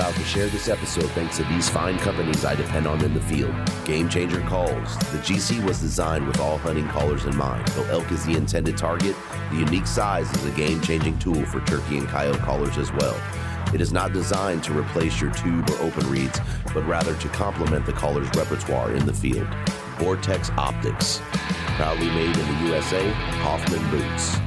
Proud to share this episode thanks to these fine companies I depend on in the field. Game Changer Calls. The GC was designed with all hunting callers in mind. Though elk is the intended target, the unique size is a game changing tool for turkey and coyote callers as well. It is not designed to replace your tube or open reeds, but rather to complement the caller's repertoire in the field. Vortex Optics. Proudly made in the USA, Hoffman Boots.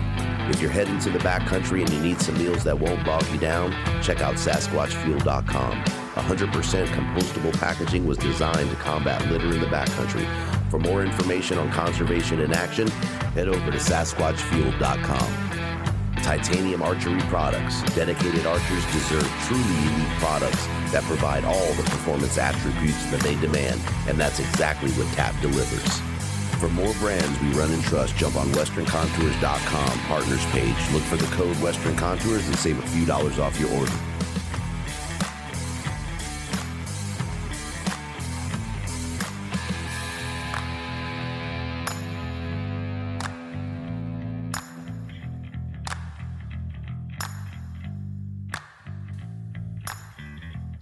If you're heading to the backcountry and you need some meals that won't bog you down, check out SasquatchFuel.com. 100% compostable packaging was designed to combat litter in the backcountry. For more information on conservation in action, head over to SasquatchFuel.com. Titanium Archery Products. Dedicated archers deserve truly unique products that provide all the performance attributes that they demand, and that's exactly what TAP delivers. For more brands we run and trust, jump on westerncontours.com partners page. Look for the code Western Contours and save a few dollars off your order.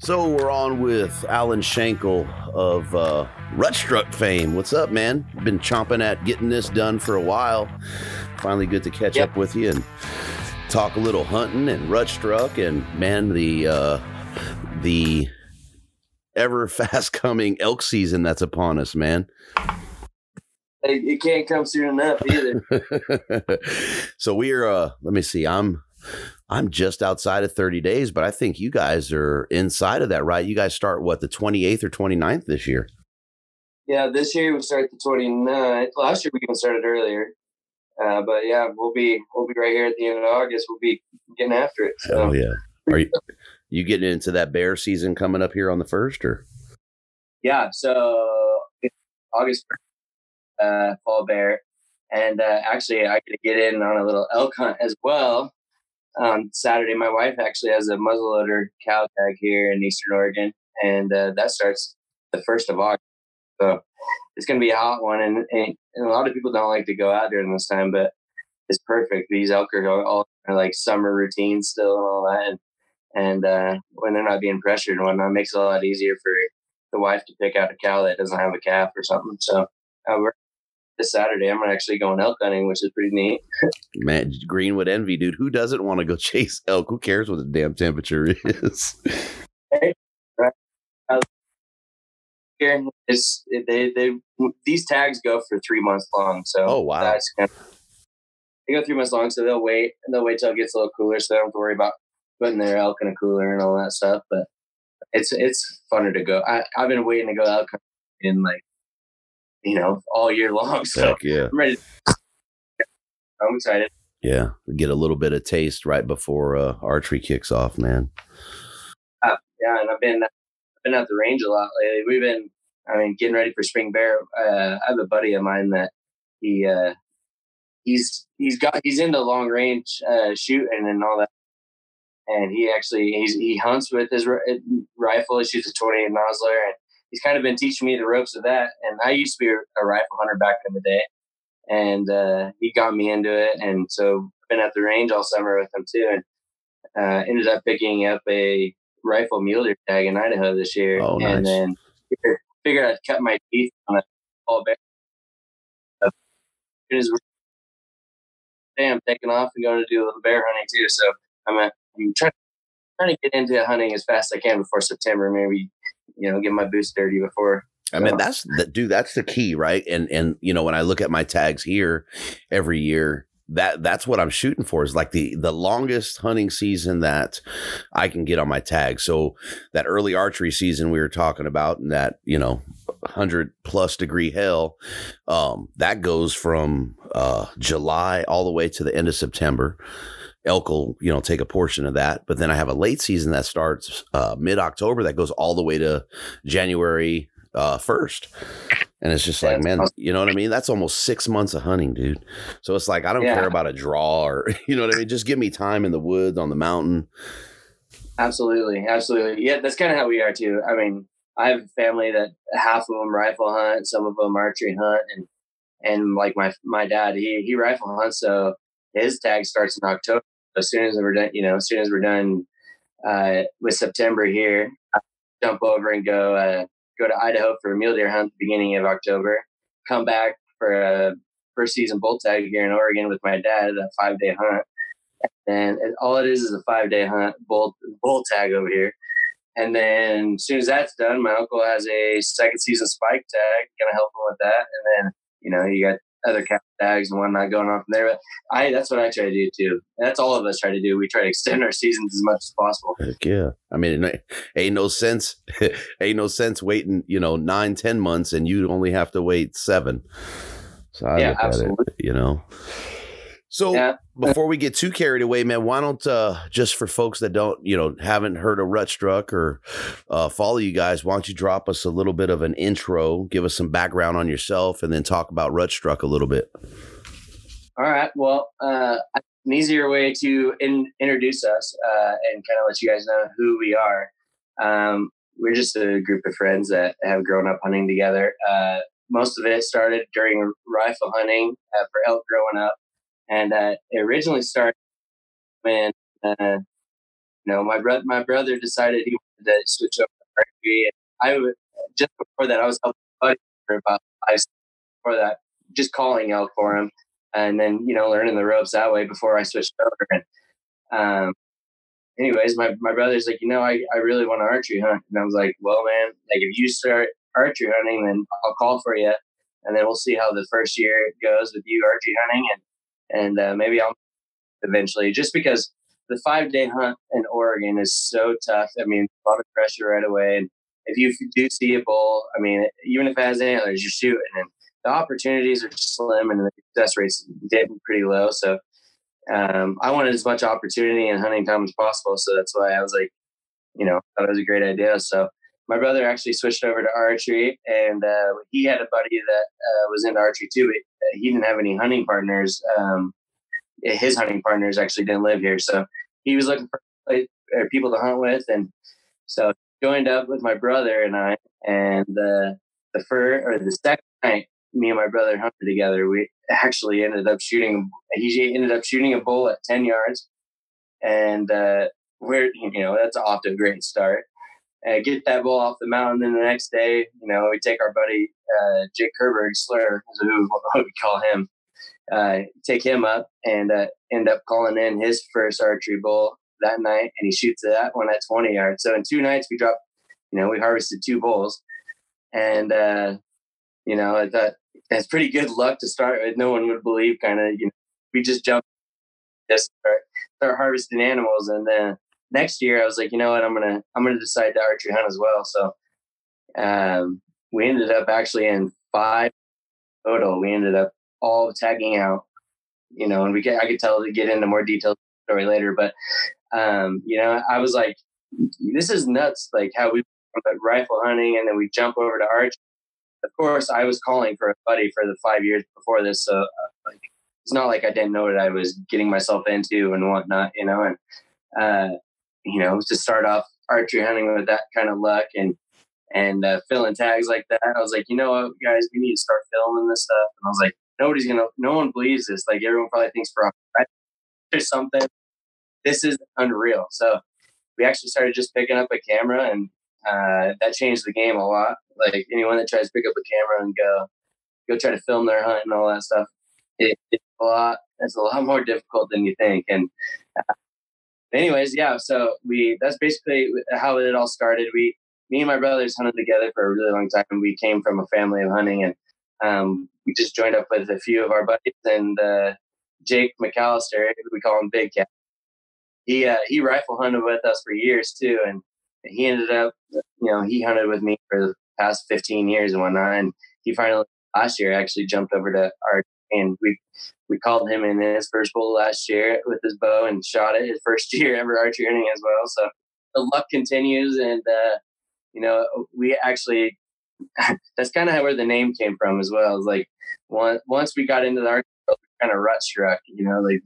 So we're on with Alan Shankle of uh, Rutstruck fame. What's up, man? Been chomping at getting this done for a while. Finally, good to catch Yep. up with you and talk a little hunting and Rutstruck and man, the uh, the ever fast coming elk season that's upon us, man. It, can't come soon enough either. so we're uh let me see i'm i'm just outside of 30 days but i think you guys are inside of that right you guys start what the 28th or 29th this year yeah, this year we start the 29th. Last year we even started earlier. Uh, but yeah, we'll be we'll be right here at the end of August. We'll be getting after it. So oh yeah are you you getting into that bear season coming up here on the first or yeah, so August uh, fall bear, and uh, actually I get to get in on a little elk hunt as well. Um, Saturday, my wife actually has a muzzleloader cow tag here in Eastern Oregon, and uh, that starts the first of August. So it's going to be a hot one, and, and, and a lot of people don't like to go out during this time, but it's perfect. These elk are all, all are like summer routines still and all that, and and uh, when they're not being pressured and whatnot, it makes it a lot easier for the wife to pick out a cow that doesn't have a calf or something. So uh, we're this Saturday. I'm actually going elk hunting, which is pretty neat. man greenwood envy dude who doesn't want to go chase elk who cares what the damn temperature is Here, it's they they these tags go for three months long. So Oh, wow. that's kind of, they go three months long. So they'll wait and they'll wait till it gets a little cooler, so they don't have to worry about putting their elk in a cooler and all that stuff. But it's it's funner to go. I I've been waiting to go elk hunting in like you know all year long. So Heck yeah I'm ready. I'm excited. Yeah, get a little bit of taste right before uh, archery kicks off, man. Uh, yeah, and I've been I've been at the range a lot lately. We've been, I mean, getting ready for spring bear. Uh, I have a buddy of mine that he uh, he's he's got he's into long range uh, shooting and all that. And he actually he's, he hunts with his rifle. He shoots a 28 Nosler, and he's kind of been teaching me the ropes of that. And I used to be a rifle hunter back in the day, and uh, he got me into it. And so I've been at the range all summer with him too, and uh, ended up picking up a rifle mule deer tag in Idaho this year, oh, nice. and then figured I'd cut my teeth on a all bear. As I'm taking off and going to do a little bear hunting too. So I'm, a, I'm trying, trying to get into hunting as fast as I can before September. Maybe you know get my boots dirty before I mean, that's the dude. That's the key, right? And and you know, when I look at my tags here every year, that that's what I'm shooting for is like the the longest hunting season that I can get on my tag. So that early archery season we were talking about, and that you know, hundred plus degree hell, um, that goes from uh, July all the way to the end of September elk will you know take a portion of that but then i have a late season that starts uh, mid-october that goes all the way to january uh, first. And it's just like, man, you know what I mean? That's almost six months of hunting, dude. So it's like, I don't yeah. care about a draw or, you know what I mean? Just give me time in the woods, on the mountain. Absolutely. Absolutely. Yeah, that's kind of how we are too. I mean, I have a family that half of them rifle hunt, some of them archery hunt. And, and like my, my dad, he, he rifle hunts. So his tag starts in October. As soon as we're done, you know, as soon as we're done uh, with September here, I jump over and go uh, go to Idaho for a mule deer hunt the beginning of October, come back for a first season bull tag here in Oregon with my dad, a five day hunt. And all it is is a five day hunt, bull, bull tag over here. And then as soon as that's done, my uncle has a second season spike tag, gonna help him with that. And then, you know, you got other tags and whatnot going on from there. But I that's what I try to do too. And that's all of us try to do. We try to extend our seasons as much as possible. Heck yeah. I mean, ain't no sense, ain't no sense waiting, you know, nine, ten months, and you only have to wait seven. So I yeah, absolutely. It, you know. So yeah. before we get too carried away, man, why don't uh, just for folks that don't, you know, haven't heard of Rutstruck or uh, follow you guys, why don't you drop us a little bit of an intro, give us some background on yourself, and then talk about Rutstruck a little bit. All right. Well, uh, an easier way to in, introduce us uh, and kind of let you guys know who we are. Um, we're just a group of friends that have grown up hunting together. Uh, most of it started during rifle hunting uh, for elk growing up and uh, it originally started when uh, you know my brother my brother decided he wanted to switch over to archery. I was just before that I was helping buddy for about five before that, just calling out for him, and then you know learning the ropes that way before I switched over. And um, anyways, my my brother's like, you know, I I really want to archery hunt, and I was like, well, man, like if you start archery hunting, then I'll call for you, and then we'll see how the first year goes with you archery hunting, and and uh, maybe I'll eventually. Just because the five day hunt in Oregon is so tough. I mean, a lot of pressure right away. And if you do see a bull, I mean, even if it has antlers, you're shooting, and the opportunities are slim, and the success rates getting pretty low. So um, I wanted as much opportunity and hunting time as possible. So that's why I was like, you know, that was a great idea. So my brother actually switched over to archery, and uh, he had a buddy that uh, was into archery too, but uh, he didn't have any hunting partners. Um, his hunting partners actually didn't live here, so he was looking for people to hunt with, and so joined up with my brother and I. And uh, the first or the second night, me and my brother hunted together. We actually ended up shooting. He ended up shooting a bull at ten yards, and uh, we're you know that's off to a great start uh, get that bull off the mountain. Then the next day, you know, we take our buddy uh, Jake Kerberg, Slur, is who we call him, uh, take him up and uh, end up calling in his first archery bull that night, and he shoots that one at 20 yards. So in two nights, we dropped, you know, we harvested two bulls, and uh, you know, I thought that's pretty good luck to start with. No one would believe, kind of, you know, we just jumped, just start, start harvesting animals, and then next year I was like, you know what, I'm gonna I'm gonna decide to archery hunt as well. So um, we ended up actually in five total. We ended up all tagging out you know, and we get I could tell to get into more details story later, but um, you know, I was like, this is nuts, like how we rifle hunting and then we jump over to archery. Of course, I was calling for a buddy for the five years before this, so uh, like it's not like I didn't know what I was getting myself into and whatnot, you know, and uh, you know, to start off archery hunting with that kind of luck and and uh, filling tags like that. I was like, you know what, guys, we need to start filming this stuff. And I was like, nobody's gonna, no one believes this. Like everyone probably thinks for there's something. This is unreal. So we actually started just picking up a camera, and uh, that changed the game a lot. Like anyone that tries to pick up a camera and go go try to film their hunt and all that stuff, it, it's a lot. It's a lot more difficult than you think. And uh, anyways, yeah. So we that's basically how it all started. We me and my brothers hunted together for a really long time. We came from a family of hunting, and um, we just joined up with a few of our buddies. And uh, Jake McAllister, we call him Big Cat. He uh, he rifle hunted with us for years too, and he ended up, you know, he hunted with me for the past 15 years and whatnot. And he finally last year actually jumped over to our and we we called him in his first bull last year with his bow and shot it his first year ever archery hunting as well. So the luck continues, and uh, you know, we actually that's kind of where the name came from as well. It's like once once we got into the art, kind of rut struck. You know, like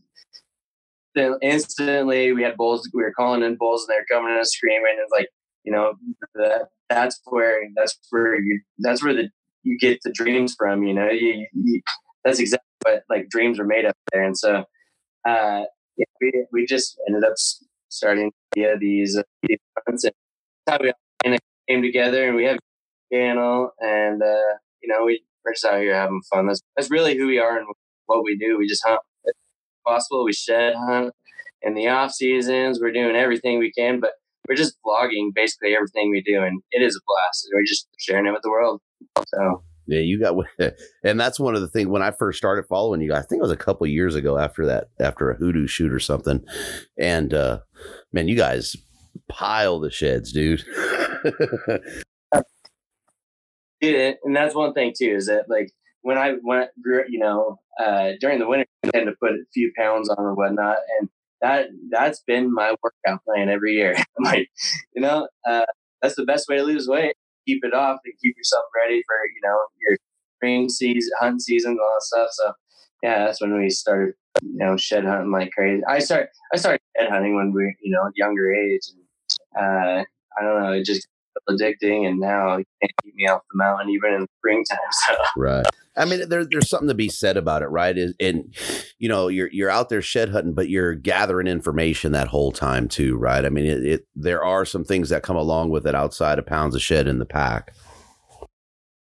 then instantly we had bulls. We were calling in bulls, and they're coming and screaming. And it's like you know that that's where that's where you that's where the you get the dreams from. You know, you, you that's exactly what like dreams are made of there. And so uh, yeah, we we just ended up starting yeah these, uh, these hunts and how we came together and we have channel and uh, you know we, we're just out here having fun. That's that's really who we are and what we do. We just hunt if possible. We shed hunt in the off seasons. We're doing everything we can, but we're just vlogging basically everything we do, and it is a blast. We're just sharing it with the world. So yeah, you got, and that's one of the things when I first started following you. I think it was a couple years ago after that, after a hoodoo shoot or something. And uh, man, you guys pile the sheds, dude. dude, and that's one thing too is that like when I when I grew, you know, uh, during the winter, I tend to put a few pounds on or whatnot, and that that's been my workout plan every year. I'm like, you know, uh, that's the best way to lose weight. Keep it off and keep yourself ready for you know your spring season, hunt season, all that stuff. So yeah, that's when we started, you know, shed hunting like crazy. I start I started shed hunting when we you know younger age, and uh, I don't know, it just addicting, and now you can't keep me off the mountain even in springtime. So right. I mean, there, there's something to be said about it, right? Is and you know, you're you're out there shed hunting, but you're gathering information that whole time too, right? I mean, it, it there are some things that come along with it outside of pounds of shed in the pack.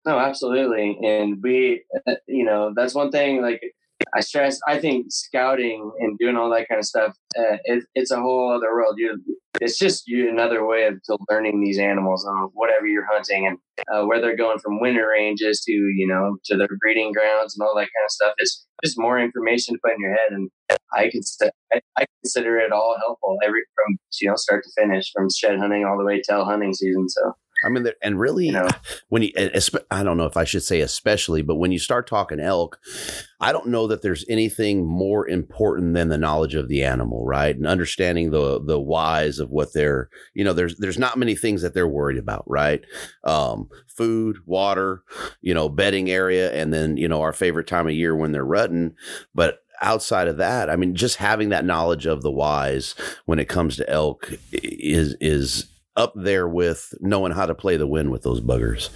No, absolutely, and we, uh, you know, that's one thing. Like I stress, I think scouting and doing all that kind of stuff, uh, it, it's a whole other world. You, it's just you another way of learning these animals and whatever you're hunting and uh, where they're going from winter ranges to you know to their breeding grounds and all that kind of stuff. It's just more information to put in your head, and I can I, I consider it all helpful every from you know start to finish, from shed hunting all the way till hunting season. So. I mean, and really, you know, when you, I don't know if I should say especially, but when you start talking elk, I don't know that there's anything more important than the knowledge of the animal, right? And understanding the the whys of what they're, you know, there's there's not many things that they're worried about, right? Um, food, water, you know, bedding area, and then you know our favorite time of year when they're rutting, but outside of that, I mean, just having that knowledge of the whys when it comes to elk is is up there with knowing how to play the wind with those buggers.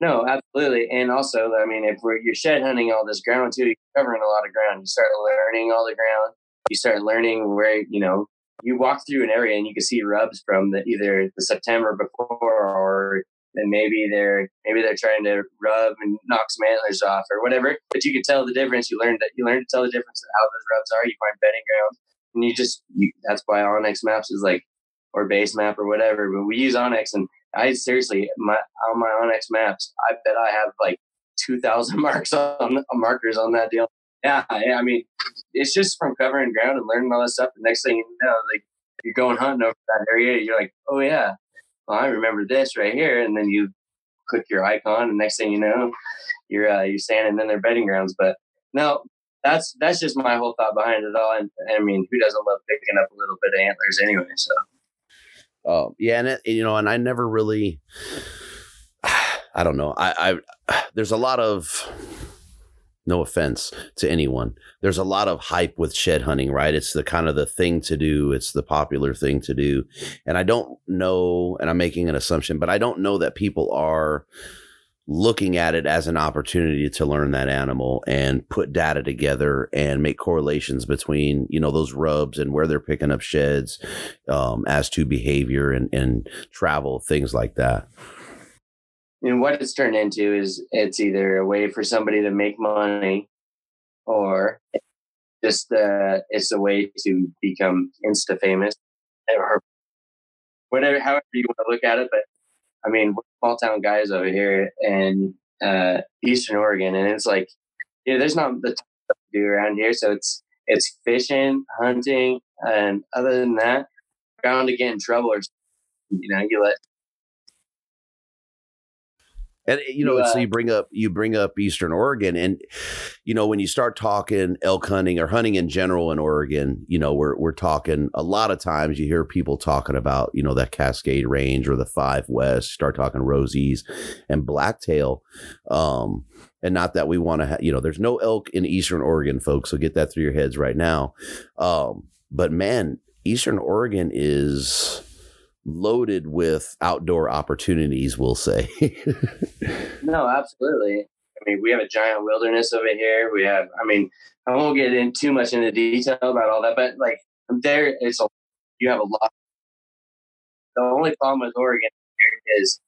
No, absolutely. And also, I mean, if you're shed hunting all this ground too, you're covering a lot of ground. You start learning all the ground. You start learning where, you know, you walk through an area and you can see rubs from the, either the September before or then maybe they're maybe they're trying to rub and knock some antlers off or whatever. But you can tell the difference. You learn that you learn to tell the difference of how those rubs are. You find bedding ground, and you just you, that's why onX Maps is like or base map or whatever. But we use onX and I seriously my on my onX maps, I bet I have like two thousand marks on markers on that deal. Yeah, I mean, it's just from covering ground and learning all this stuff. The next thing you know, like you're going hunting over that area, you're like, oh yeah, well I remember this right here, and then you click your icon, and next thing you know, you're uh, you're standing in their bedding grounds. But no, that's that's just my whole thought behind it all. And I mean, who doesn't love picking up a little bit of antlers anyway? So. Oh yeah, and it, you know, and I never really, I don't know. I, I there's a lot of no offense to anyone. There's a lot of hype with shed hunting, right? It's the kind of the thing to do. It's the popular thing to do. And I don't know, and I'm making an assumption, but I don't know that people are looking at it as an opportunity to learn that animal and put data together and make correlations between you know those rubs and where they're picking up sheds um, as to behavior and, and travel things like that. And what it's turned into is it's either a way for somebody to make money or just uh, it's a way to become insta famous or whatever however you want to look at it but i mean small town guys over here in uh, eastern oregon and it's like yeah there's not the to do around here so it's it's fishing hunting and other than that bound to get in trouble or you know you let and eh, you know, yeah. so you bring up you bring up Eastern Oregon, and you know when you start talking elk hunting or hunting in general in Oregon, you know we're we're talking a lot of times you hear people talking about you know that Cascade Range or the Five West. Start talking Roosies and blacktail, um, and not that we want to, ha- you know, there's no elk in Eastern Oregon, folks. So get that through your heads right now. Um, but man, Eastern Oregon is loaded with outdoor opportunities, we'll say. no, absolutely. I mean, we have a giant wilderness over here. We have, I mean, I won't get in too much into detail about all that, but like there is a, you have a lot. The only problem with Oregon is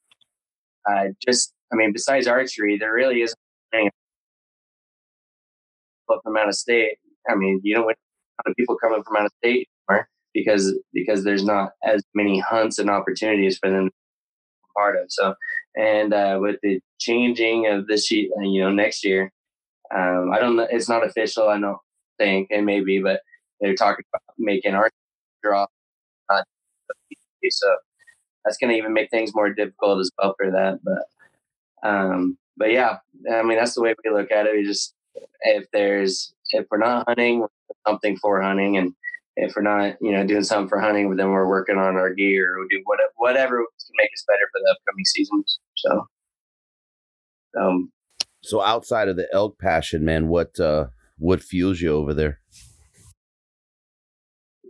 uh, just, I mean, besides archery, there really isn't anything from out of state. I mean, you know, when people coming from out of state anymore because because there's not as many hunts and opportunities for them part of. So, and uh, with the changing of this, uh, you know, next year, um, I don't know. It's not official. I don't think it may be, but they're talking about making our draw. So that's going to even make things more difficult as well for that. But, um, but yeah, I mean, that's the way we look at it. We just, if there's, if we're not hunting, something for hunting and, if we're not, you know, doing something for hunting, but then we're working on our gear or do whatever, whatever to make us better for the upcoming seasons. So, um, so outside of the elk passion, man, what uh, what fuels you over there?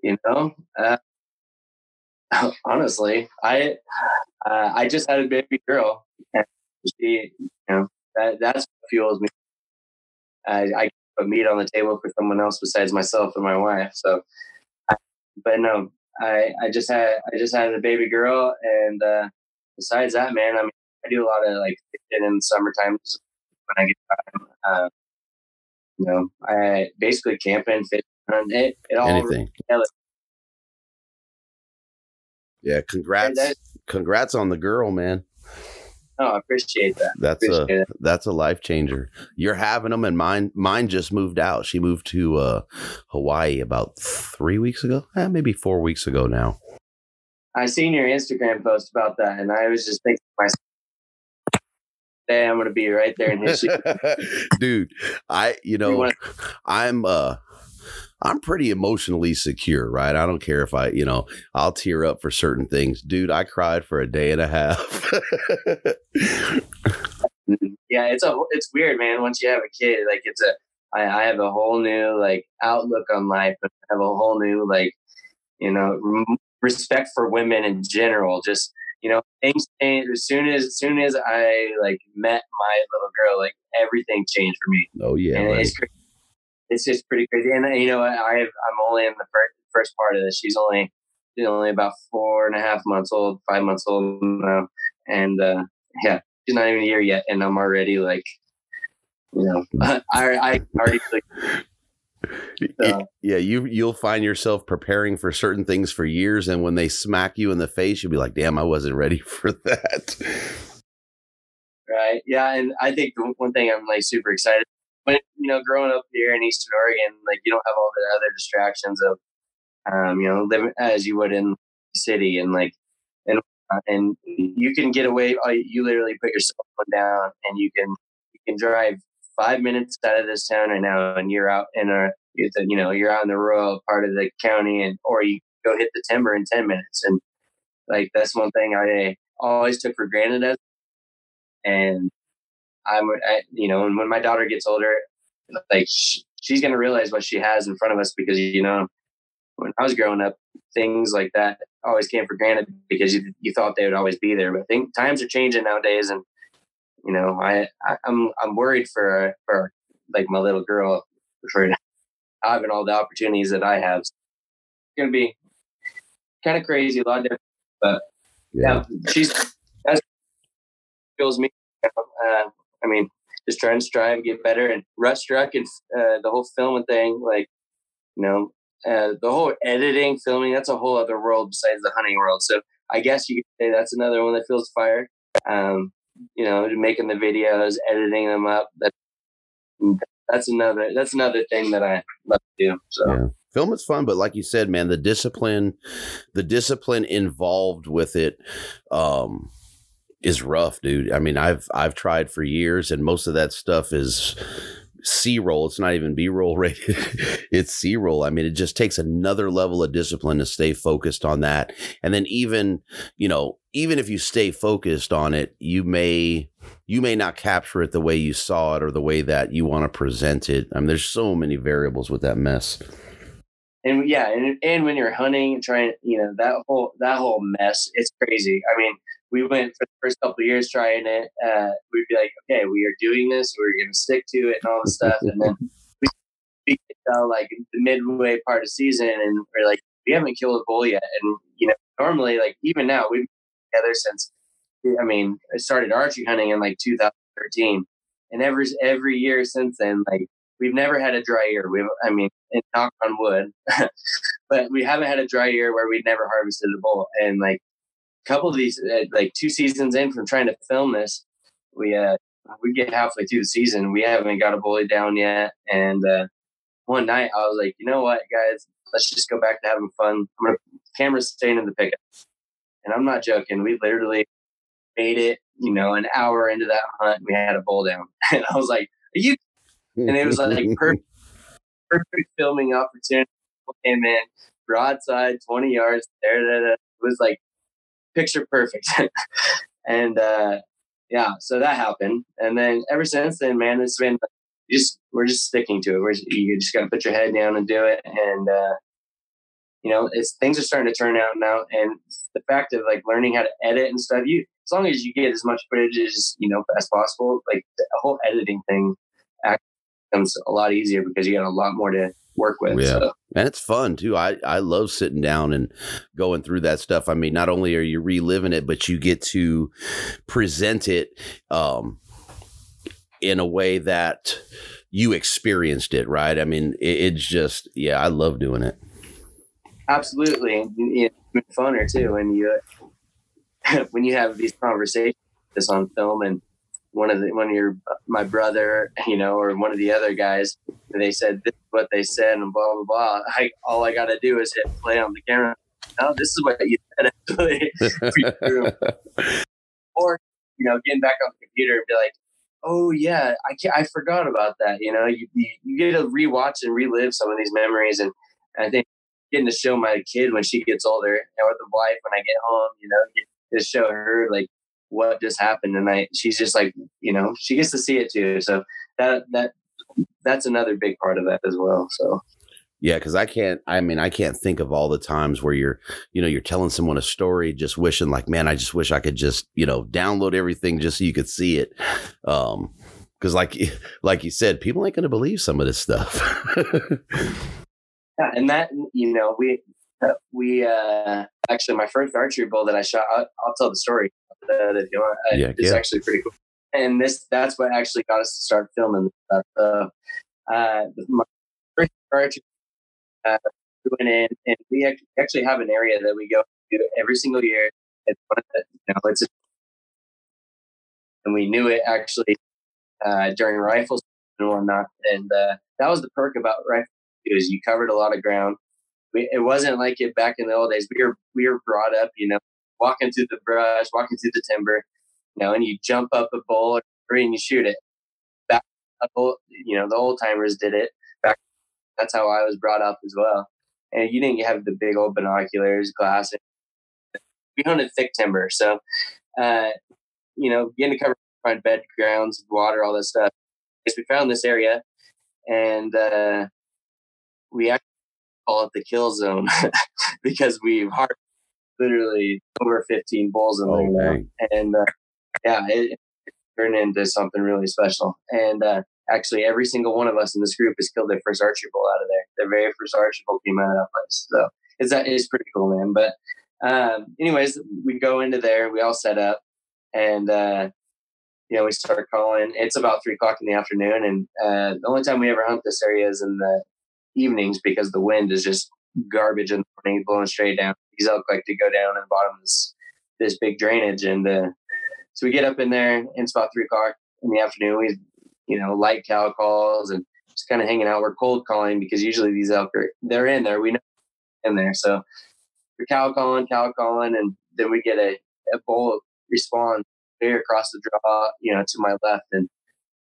You know, uh, honestly, I uh, I just had a baby girl, and she, you know, that that's what fuels me. I, I put meat on the table for someone else besides myself and my wife. So but no, I I just had I just had a baby girl, and uh, besides that, man, I mean, I do a lot of like fishing in the summertime when I get time. Uh, you know, I basically camping, fishing, it, it all anything. Yeah, congrats, congrats on the girl, man. Oh, I appreciate that. That's appreciate a it. that's a life changer. You're having them, and mine mine just moved out. She moved to uh, Hawaii about three weeks ago, eh, maybe four weeks ago now. I seen your Instagram post about that, and I was just thinking to myself, "Hey, I'm going to be right there in his Dude, I you know I'm uh I'm pretty emotionally secure, right? I don't care if I, you know, I'll tear up for certain things. Dude, I cried for a day and a half. Mm, yeah, it's a it's weird, man. Once you have a kid, like it's a I, I have a whole new like outlook on life. I have a whole new like you know respect for women in general. Just you know things change as soon as as soon as I like met my little girl, like everything changed for me. Oh yeah, and it's crazy it's just pretty crazy. And you know, I have, I'm only in the first first part of this. She's only she's only about four and a half months old, five months old now, and uh, yeah, she's not even a year yet, and I'm already like, you know, I I already like. yeah, you you'll find yourself preparing for certain things for years, and when they smack you in the face, you'll be like, "Damn, I wasn't ready for that." Right. Yeah, and I think the one thing I'm like super excited when you know growing up here in Eastern Oregon, like you don't have all the other distractions of um, you know living as you would in the city and like and and you can get away. Uh, you literally put your cell phone down and you can you can drive five minutes out of this town right now, and you're out in a, you know, you're out in the rural part of the county, and or you go hit the timber in ten minutes, and like that's one thing I always took for granted as, and I'm, I, you know, and when my daughter gets older, like she, she's gonna realize what she has in front of us because you know, when I was growing up, things like that always came for granted because you you thought they would always be there. But I think times are changing nowadays, and you know, I, I am I'm, I'm worried for for like my little girl for having all the opportunities that I have. It's gonna be kind of crazy, a lot different, but yeah, yeah she's that feels me. Uh, I mean, just trying to strive, and get better, and Rut Struck and uh, the whole filming thing, like you know, uh, the whole editing, filming, that's a whole other world besides the hunting world. So I guess you could say that's another one that feels fire. Um, you know, making the videos, editing them up. That that's another that's another thing that I love to do. So. Yeah. Film is fun, but like you said, man, the discipline, the discipline involved with it, um, is rough, dude. I mean, I've I've tried for years, and most of that stuff is C roll. It's not even B roll rated. it's C roll. I mean, it just takes another level of discipline to stay focused on that. And then even, you know, even if you stay focused on it, you may you may not capture it the way you saw it or the way that you want to present it. I mean, there's so many variables with that mess. And yeah, and, and when you're hunting, and trying, you know, that whole that whole mess, it's crazy. I mean, we went for the first couple of years trying it. Uh, we'd be like, okay, we are doing this. We're going to stick to it and all this stuff. And then we, we tell like the midway part of season, and we're like, we haven't killed a bull yet. And you know, normally, like even now, we've been together since. I mean, I started archery hunting in like 2013, and every every year since then, like we've never had a dry year. We've, I mean, and knock on wood, but we haven't had a dry year where we'd never harvested a bull. And like couple of these, uh, like two seasons in from trying to film this, we uh we get halfway through the season, we haven't got a bully down yet. And uh, one night I was like, you know what, guys, let's just go back to having fun. I'm gonna camera's staying in the pickup, and I'm not joking. We literally made it, you know, an hour into that hunt, we had a bull down, and I was like, are you? And it was like perfect, perfect filming opportunity. Came in broadside, 20 yards. There, it was like picture perfect. and uh, yeah, so that happened. And then ever since then, man, it's been just we're just sticking to it. We're just, you just got to put your head down and do it. And uh, you know, it's things are starting to turn out now. And the fact of like learning how to edit and stuff, you as long as you get as much footage as you know as possible, like the whole editing thing becomes a lot easier because you got a lot more to work with. Yeah. So. And it's fun too. I, I love sitting down and going through that stuff. I mean, not only are you reliving it, but you get to present it um, in a way that you experienced it, right? I mean, it, it's just, yeah, I love doing it. Absolutely. It's funner too when you when you have these conversations on film and one of the one of your my brother, you know, or one of the other guys, they said this is what they said and blah blah blah. I, all I got to do is hit play on the camera. No, this is what you said actually. or you know, getting back on the computer and be like, oh yeah, I I forgot about that. You know, you, you you get to rewatch and relive some of these memories, and I think getting to show my kid when she gets older, or the wife when I get home, you know, to show her like what just happened and I she's just like you know she gets to see it too so that that that's another big part of that as well so. Yeah because i can't i mean i can't think of all the times where you're you know you're telling someone a story just wishing like man i just wish i could just you know download everything just so you could see it. Um because like like you said people ain't gonna believe some of this stuff. Yeah and that you know we we uh actually my first archery bull that i shot i'll, I'll tell the story that if you want. Yeah, it's yeah. actually pretty cool. And this that's what actually got us to start filming stuff. So, uh, my first project, uh, we went in and we actually have an area that we go to every single year. It's one of the, you know, it's a, and we knew it actually uh, during rifles and whatnot. And uh, that was the perk about rifles is you covered a lot of ground. We, it wasn't like it back in the old days. We were we were brought up, you know, walking through the brush, walking through the timber, you know, and you jump up a bull and you shoot it. Back you know, the old timers did it. Back, that's how I was brought up as well. And you didn't have the big old binoculars, glass. We hunted thick timber, so uh, you know, getting to cover front bed grounds, water, all this stuff. We found this area, and uh, we actually call it the kill zone because we've harvested literally over 15 bulls in oh, there and uh, yeah, it, it, turned into something really special. And uh, actually, every single one of us in this group has killed their first archery bull out of there. Their very first archery bull came out of that place. So it's that is pretty cool, man. But um, anyways, we go into there, we all set up, and uh, you know we start calling. It's about three o'clock in the afternoon, and uh, the only time we ever hunt this area is in the evenings because the wind is just garbage in the morning, blowing straight down. These elk like to go down the bottom this this big drainage, and uh, so we get up in there, and it's about three o'clock in the afternoon. We, you know, light cow calls and just kind of hanging out. We're cold calling because usually these elk are they're in there. We know in there, so we're cow calling, cow calling, and then we get a, a bull respond very across the draw, you know, to my left, and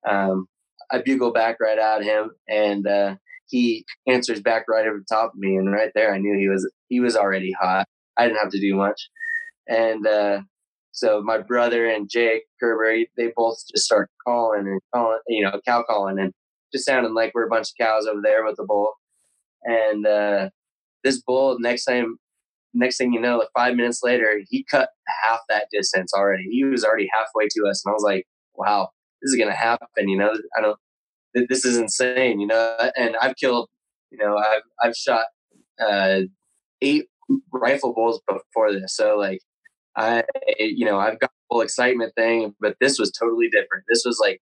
um, I bugle back right at him, and uh, he answers back right over top of me, and right there, I knew he was he was already hot. I didn't have to do much, and uh, so my brother and Jake Kerber, they both just start calling and calling, you know, cow calling and just sounding like we're a bunch of cows over there with the bull. And uh, this bull, next time, next thing you know, like five minutes later, he cut half that distance already. He was already halfway to us, and I was like, "Wow, this is gonna happen." You know, I don't. This is insane, you know. And I've killed, you know, I've I've shot uh, eight rifle bulls before this, so like I, you know, I've got whole excitement thing, but this was totally different. This was like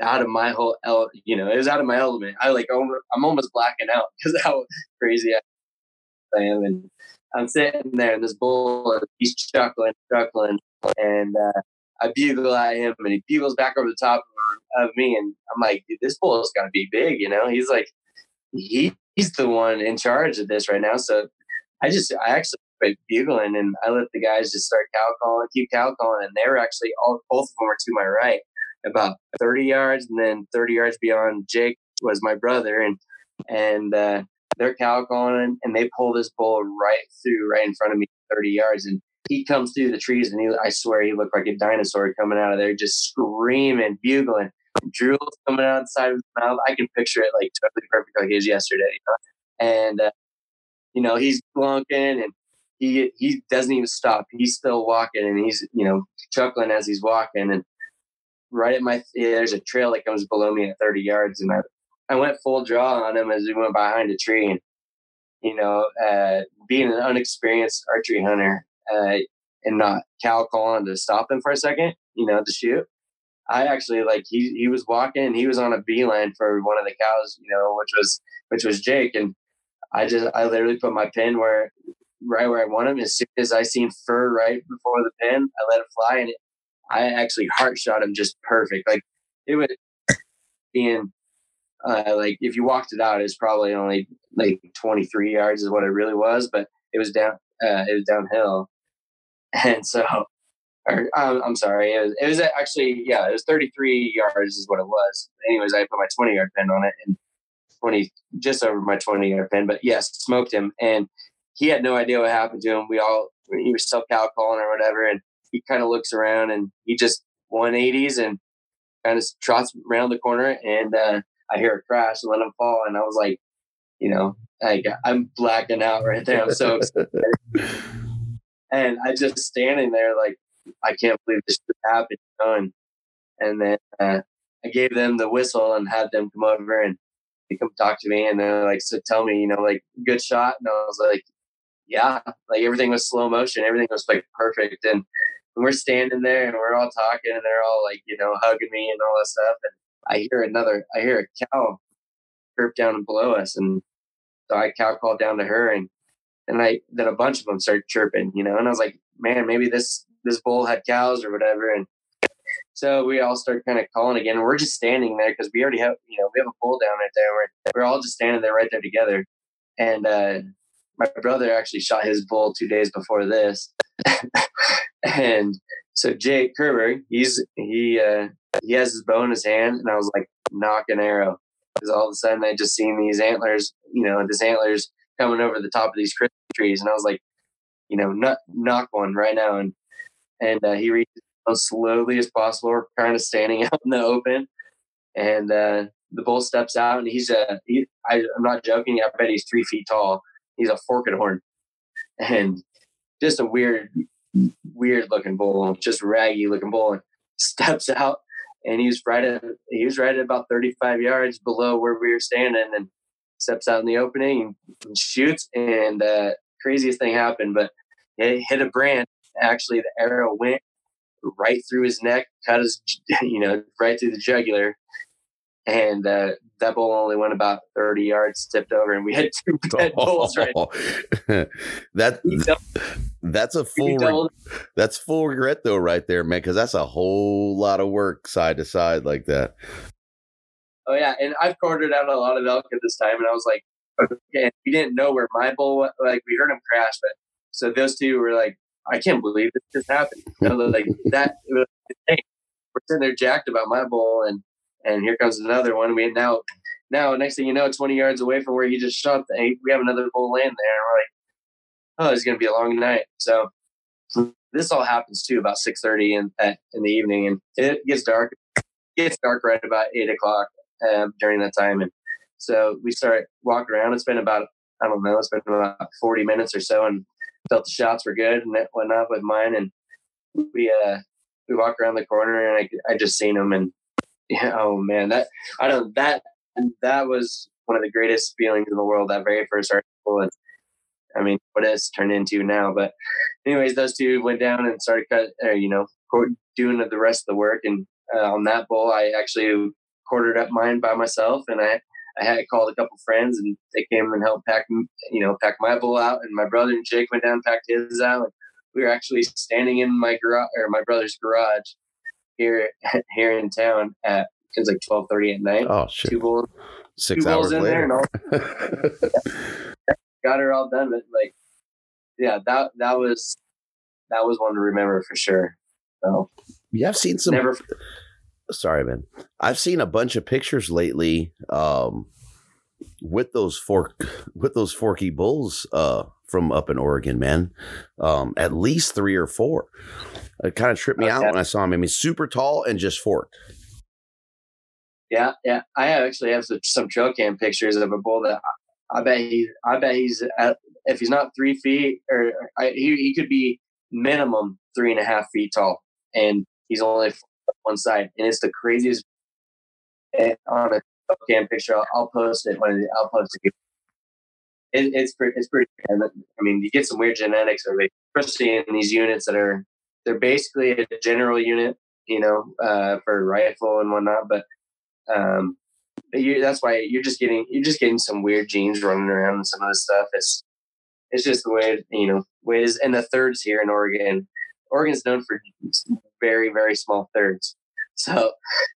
out of my whole, you know, it was out of my element. I like, I'm almost blacking out because how crazy I am. And I'm sitting there and this bull, he's chuckling, chuckling. And uh, I bugle at him and he bugles back over the top of me. And I'm like, this bull is going to be big, you know? He's like, he, he's the one in charge of this right now. So I just, I actually bugling, and I let the guys just start cow calling, keep cow calling, and they were actually all both of them were to my right, about 30 yards, and then 30 yards beyond Jake was my brother, and and uh, they're cow calling, and they pull this bull right through, right in front of me, 30 yards, and he comes through the trees, and he, I swear, he looked like a dinosaur coming out of there, just screaming, bugling. Drool's coming out the side of his mouth. I can picture it like totally perfect, like it was yesterday. You know? And uh, you know he's glunking and he he doesn't even stop. He's still walking and he's you know chuckling as he's walking. And right at my yeah, there's a trail that comes below me at 30 yards, and I I went full draw on him as we went behind a tree. And you know, uh, being an unexperienced archery hunter uh, and not cow calling to stop him for a second, you know, to shoot. I actually like he he was walking. He was on a beeline for one of the cows, you know, which was which was Jake, and I just I literally put my pin where right where I want him. As soon as I seen fur right before the pin, I let it fly, and it, I actually heart shot him just perfect. Like it was being uh, like if you walked it out, it's probably only like 23 yards is what it really was, but it was down. Uh, it was downhill, and so. Or, um, I'm sorry. It was, it was actually, yeah, it was 33 yards is what it was. Anyways, I put my 20 yard pin on it and 20, just over my 20 yard pin. But yes, smoked him. And he had no idea what happened to him. We all he was still cow calling or whatever, and he kind of looks around and he just 180s and kind of trots around the corner, and uh, I hear a crash and let him fall, and I was like, you know, like I'm blacking out right there. I'm so excited. and I just standing there like I can't believe this happened. You and, and then uh, I gave them the whistle and had them come over and they come talk to me and they're like, so tell me, you know, like good shot. And I was like, yeah, like everything was slow motion. Everything was like perfect. And we're standing there and we're all talking and they're all like, you know, hugging me and all that stuff. And I hear another, I hear a cow chirp down below us. And so I cow called down to her and, and I, then a bunch of them started chirping, you know, and I was like, man, maybe this, this bull had cows or whatever. And so we all start kind of calling again. And we're just standing there because we already have, you know, we have a bull down right there. We're, we're all just standing there right there together. And, uh, my brother actually shot his bull two days before this, and so Jake Kerber, he's he uh, he has his bow in his hand, and I was like, knock an arrow because all of a sudden I just seen these antlers, you know, these antlers coming over the top of these Christmas trees, and I was like, you know, knock knock one right now, and and uh, he reaches as slowly as possible, kind of standing out in the open, and uh, the bull steps out, and he's a he, I, I'm not joking, I bet he's three feet tall. He's a forked horn, and just a weird, weird looking bull, just raggy looking bull, and steps out and he's right at he was right at about 35 yards below where we were standing. And steps out in the opening and shoots and uh, craziest thing happened but it hit a branch actually the arrow went right through his neck cut his you know right through the jugular and uh, that bull only went about 30 yards tipped over and we had two dead bulls right? That that's a full re- that's full regret though right there man because that's a whole lot of work side to side like that oh yeah and i've quartered out a lot of elk at this time and i was like okay we didn't know where my bull was. like we heard him crash but so those two were like i can't believe this just happened you know, like that we're sitting there jacked about my bull and and here comes another one. We now, now next thing you know, 20 yards away from where he just shot, the, we have another bull laying there. And we're like, oh, it's gonna be a long night. So this all happens too about 6:30 in in the evening, and it gets dark. It gets dark right about eight o'clock uh, during that time, and so we start walking around. It's been about I don't know, it's been about 40 minutes or so, and felt the shots were good and it went up with mine, and we uh we walk around the corner and I I just seen him and yeah, oh man, that I don't that that was one of the greatest feelings in the world. That very first article, and I mean, what it's turned into now. But anyways, those two went down and started cut, uh, you know, doing the rest of the work. And uh, on that bull, I actually quartered up mine by myself, and I I had called a couple friends, and they came and helped pack, you know, pack my bull out. And my brother and Jake went down and packed his out. And we were actually standing in my garage or my brother's garage here here in town at it was like twelve thirty at night. Oh shit! Two bulls, six two hours in later. there, and all, got her all done. But like, yeah, that that was that was one to remember for sure. So yeah, I've seen some. Never. Sorry, man. I've seen a bunch of pictures lately. Um, with those fork with those forky bulls uh from up in Oregon, man. Um, at least three or four. It kind of tripped me okay. out when I saw him. I mean, super tall and just forked. Yeah, yeah. I actually have some, trail cam pictures of a bull that I, I bet he, I bet he's at, if he's not three feet or I, he, he could be minimum three and a half feet tall, and he's only one side, and it's the craziest. On a cam picture, I'll, I'll post it when I'll post it it, it's pretty, it's pretty. I mean, you get some weird genetics, especially in these units that are they're basically a general unit, you know, uh, for rifle and whatnot. But um, you, that's why you're just getting you're just getting some weird genes running around and some of this stuff. It's it's just the way you know way it is. And the thirds here in Oregon, Oregon's known for very very small thirds. So,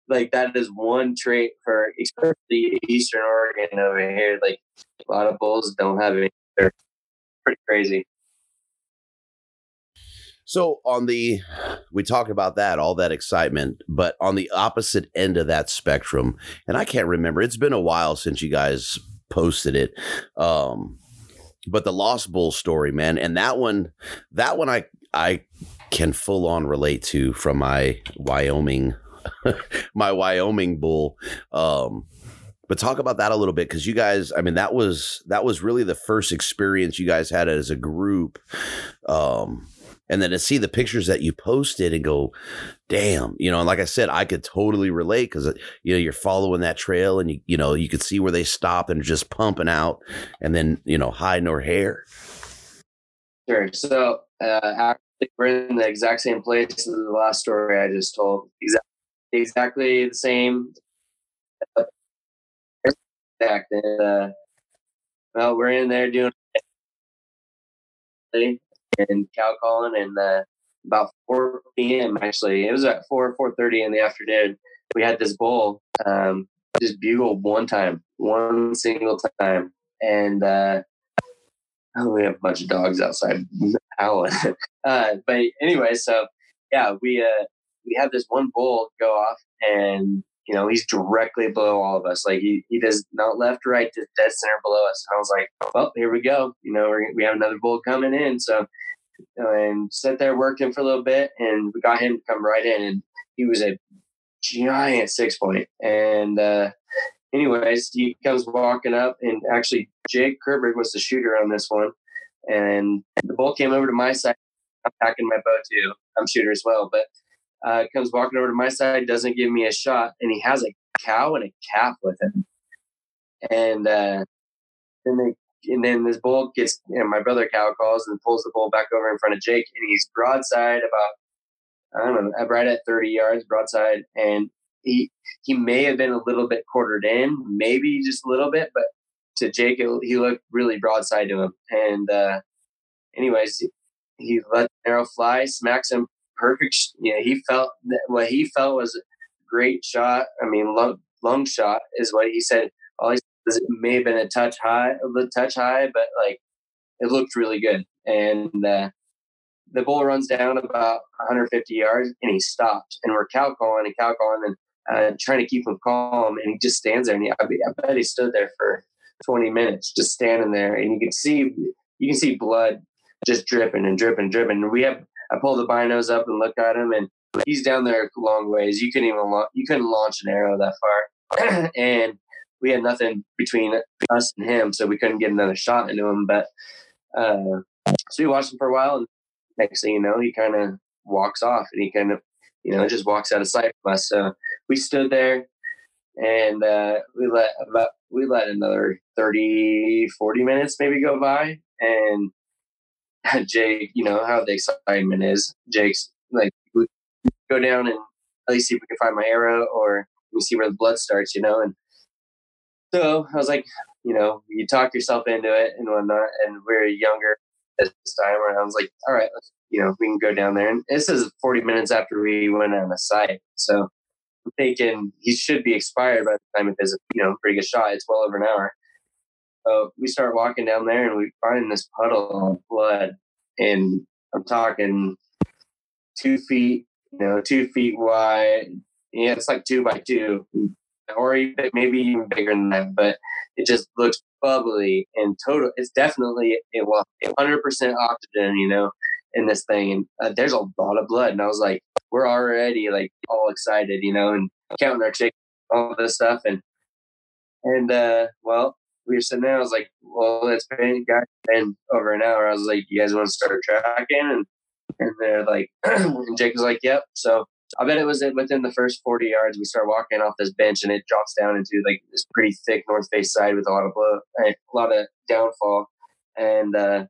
like that is one trait for especially Eastern Oregon over here. Like a lot of bulls don't have any. They're pretty crazy. So on the, we talk about that, all that excitement, but on the opposite end of that spectrum, and I can't remember. It's been a while since you guys posted it. Um, but the Lost Bull story, man, and that one, that one, I I can full on relate to from my Wyoming my Wyoming bull. Um, but talk about that a little bit because you guys, I mean, that was that was really the first experience you guys had as a group. Um, and then to see the pictures that you posted and go, damn, you know, and like I said, I could totally relate because you know you're following that trail and you you know you could see where they stopped and just pumping out, and then you know hide nor hair. Sure. So uh, we're in the exact same place as the last story I just told. Exactly exactly the same. And, uh, well, we're in there doing and cow calling, and uh, about 4 p.m. Actually, it was at 4 4:30 in the afternoon. We had this bull um, just bugled one time, one single time, and uh, oh, we have a bunch of dogs outside howling. uh, but anyway, so yeah, we uh, we had this one bull go off and you know, he's directly below all of us. Like he, he does not left, right, just dead center below us. And I was like, well, here we go. You know, we have another bull coming in. So, and sit there working for a little bit and we got him to come right in. And he was a giant six point. And, uh, anyways, he comes walking up and actually Jake Kerberg was the shooter on this one. And the bull came over to my side. I'm packing my bow too. I'm shooter as well, but uh, comes walking over to my side, doesn't give me a shot, and he has a cow and a calf with him. And uh, then they, and then this bull gets, you know, my brother cow calls and pulls the bull back over in front of Jake, and he's broadside about, I don't know, right at 30 yards broadside, and he he may have been a little bit quartered in, maybe just a little bit, but to Jake, it, he looked really broadside to him. And uh, anyways, he let the arrow fly, smacks him perfect. You know, he felt what he felt was a great shot. I mean, long, long shot is what he said. All he said it may have been a touch high, a touch high, but like it looked really good. And uh, the bull runs down about 150 yards and he stops. And we're cow calling and cow calling and uh, trying to keep him calm. And he just stands there. And he, I bet he stood there for 20 minutes, just standing there. And you can see, you can see blood just dripping and dripping and dripping. And we have I pull the binos up and look at him, and he's down there a long ways. You couldn't even you couldn't launch an arrow that far, and we had nothing between us and him, so we couldn't get another shot into him. But uh, so we watched him for a while, and next thing you know, he kind of walks off, and he kind of you know just walks out of sight from us. So we stood there, and uh, we let about we let another 30, 40 minutes maybe go by, and Jake, you know, how the excitement is. Jake's like, go down and at least see if we can find my arrow or we see where the blood starts, you know. And so I was like, you know, you talk yourself into it and whatnot. And we are younger at this time, and I was like, all right, you know, we can go down there. And this is 40 minutes after we went on the site. So I'm thinking he should be expired by the time it is you know, pretty good shot. It's well over an hour. So we start walking down there and we find this puddle of blood. And I'm talking two feet, you know, two feet wide. Yeah, it's like two by two, or even, maybe even bigger than that. But it just looks bubbly and total. It's definitely it well, 100% oxygen, you know, in this thing. And uh, there's a lot of blood. And I was like, we're already like all excited, you know, and counting our chickens, all this stuff. And and uh, well, we were sitting there. I was like, well, it's been, got been over an hour. I was like, you guys want to start tracking? And, and they're like, and Jake was like, yep. So I bet it was within the first 40 yards, we start walking off this bench and it drops down into like this pretty thick north face side with a lot of blood, a lot of downfall. And uh,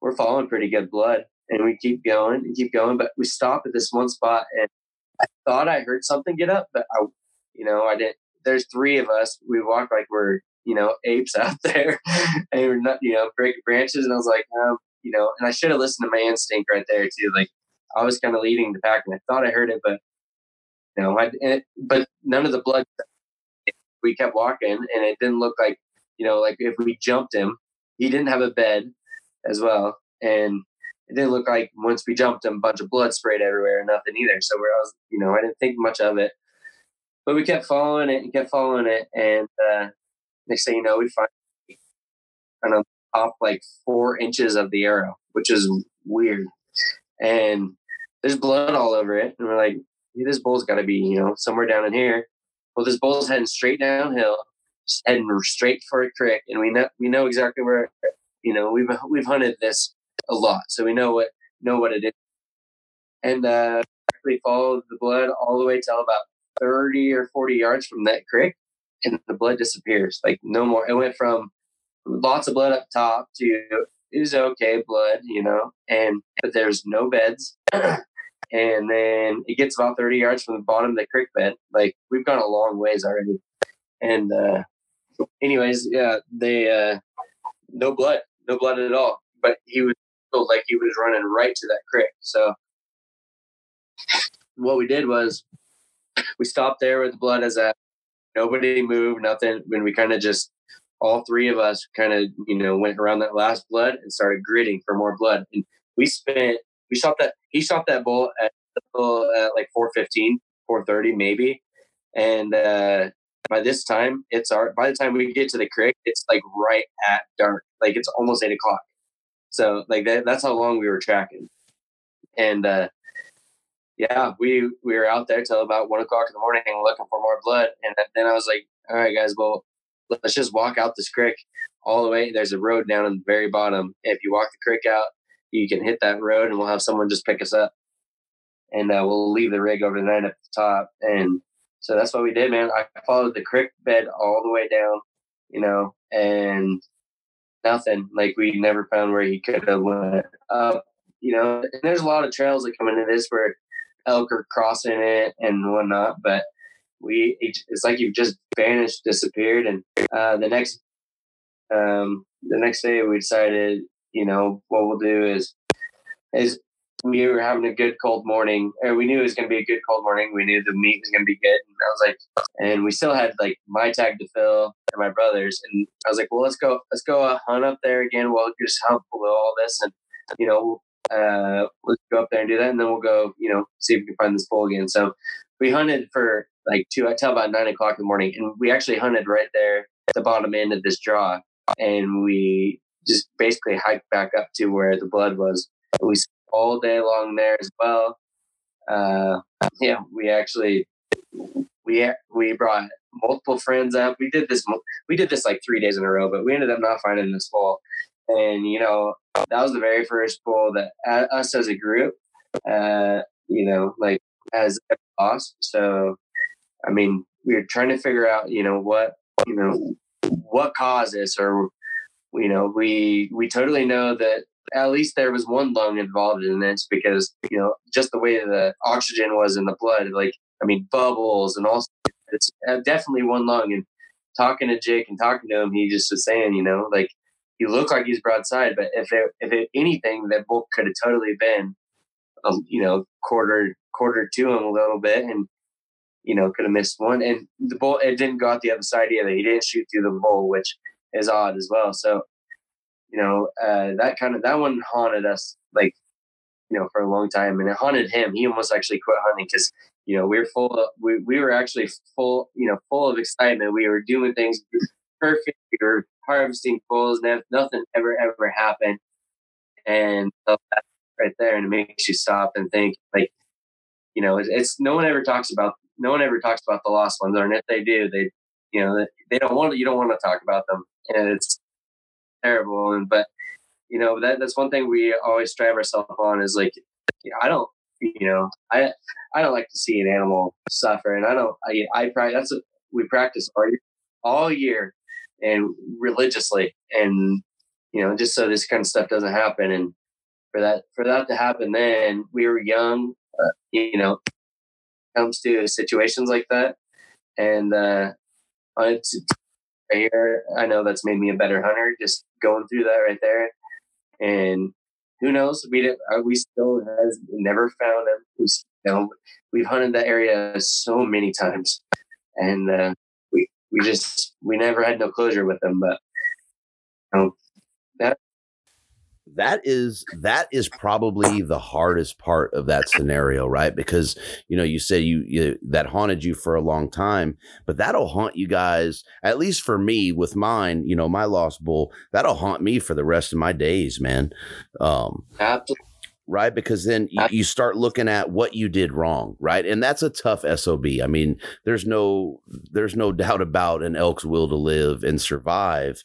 we're following pretty good blood. And we keep going and keep going. But we stop at this one spot and I thought I heard something get up, but I, you know, I didn't. There's three of us. We walk like we're you know, apes out there and we're not, you know, breaking branches. And I was like, um, you know, and I should have listened to my instinct right there too. Like I was kind of leading the pack and I thought I heard it, but you know, I, it, but none of the blood, we kept walking and it didn't look like, you know, like if we jumped him, he didn't have a bed as well. And it didn't look like once we jumped him, a bunch of blood sprayed everywhere and nothing either. So was, you know, I didn't think much of it, but we kept following it and kept following it. And, uh, next thing you know, we find kind of top like four inches of the arrow, which is weird. And there's blood all over it. And we're like, hey, this bull's got to be, you know, somewhere down in here. Well, this bull's heading straight downhill, heading straight for a creek. And we know, we know exactly where, you know, we've, we've hunted this a lot. So we know what, know what it is. And, uh, we followed the blood all the way till about 30 or 40 yards from that creek and the blood disappears. Like no more. It went from lots of blood up top to is okay blood, you know, and but there's no beds. and then it gets about 30 yards from the bottom of the creek bed. Like we've gone a long ways already. And uh anyways, yeah, they uh no blood, no blood at all. But he was like he was running right to that creek. So what we did was we stopped there with the blood as a nobody moved, nothing. When we kind of just all three of us kind of you know went around that last blood and started gritting for more blood. And we spent we shot that he shot that bull at, at like 415, 430 maybe, And uh, by this time, it's our. By the time we get to the creek, it's like right at dark. Like it's almost eight o'clock. So like that, that's how long we were tracking. And uh, yeah, we we were out there till about one o'clock in the morning looking for more blood. And then I was like, all right, guys, well, let's just walk out this creek all the way. There's a road down in the very bottom. If you walk the creek out, you can hit that road, and we'll have someone just pick us up. And uh, we'll leave the rig over the at the top. And so that's what we did, man. I followed the creek bed all the way down, you know, and nothing. Like we never found where he could have went up, you know. And there's a lot of trails that come into this where elk are crossing it and whatnot, but we it's like you've just vanished, disappeared, and uh, the next um, the next day we decided, you know, what we'll do is is we were having a good cold morning, or we knew it was going to be a good cold morning. We knew the meat was going to be good, and I was like, and we still had like my tag to fill and my brother's, and I was like, well, let's go, let's go uh, hunt up there again. We'll just hunt below all this, and you know, uh, let's go up there and do that, and then we'll go, you know, see if we can find this bull again. So we hunted for like two, I tell about nine o'clock in the morning, and we actually hunted right there at the bottom end of this draw, and we just basically hiked back up to where the blood was. We all day long there as well. Uh, yeah, we actually we we brought multiple friends up. We did this we did this like three days in a row, but we ended up not finding this bull. And you know that was the very first bull that uh, us as a group, uh, you know, like as lost. So, I mean, we were trying to figure out, you know, what you know what caused this, or you know, we we totally know that at least there was one lung involved in this because you know just the way the oxygen was in the blood like i mean bubbles and all it's uh, definitely one lung. And talking to jake and talking to him he just was saying you know like he looked like he's broadside but if it, if it, anything that book could have totally been um, you know quarter quarter to him a little bit and you know could have missed one. And the bull it didn't go out the other side either. He didn't shoot through the bull which is odd as well. So you know, uh, that kind of that one haunted us like, you know, for a long time, and it haunted him. He almost actually quit hunting because you know we were full. Of, we we were actually full, you know, full of excitement. We were doing things perfect. We were harvesting bulls, and nothing ever ever happened. And so right there, and it makes you stop and think like, you know, it's, it's no one ever talks about no one ever talks about the lost ones, or if they do, they you know they don't want you don't want to talk about them, and it's terrible. And but you know that that's one thing we always strive ourselves on is like I don't you know I I don't like to see an animal suffer, and I don't I I that's what we practice all year, all year and religiously, and you know just so this kind of stuff doesn't happen. And for that for that to happen, then we were young, uh, you know, comes to situations like that, and uh, it's I know that's made me a better hunter just going through that right there. And who knows? We did, uh, we still has never found him. We, know, we've hunted that area so many times, and uh, we we just we never had no closure with them. But you know, that is that is probably the hardest part of that scenario right? Because you know you said you, you, that haunted you for a long time but that'll haunt you guys at least for me with mine you know my lost bull that'll haunt me for the rest of my days man. Um absolutely right? Because then you, you, start looking at what you did wrong, right? And that's a tough SOB. I mean, there's no there's no doubt about an elk's will to live and survive.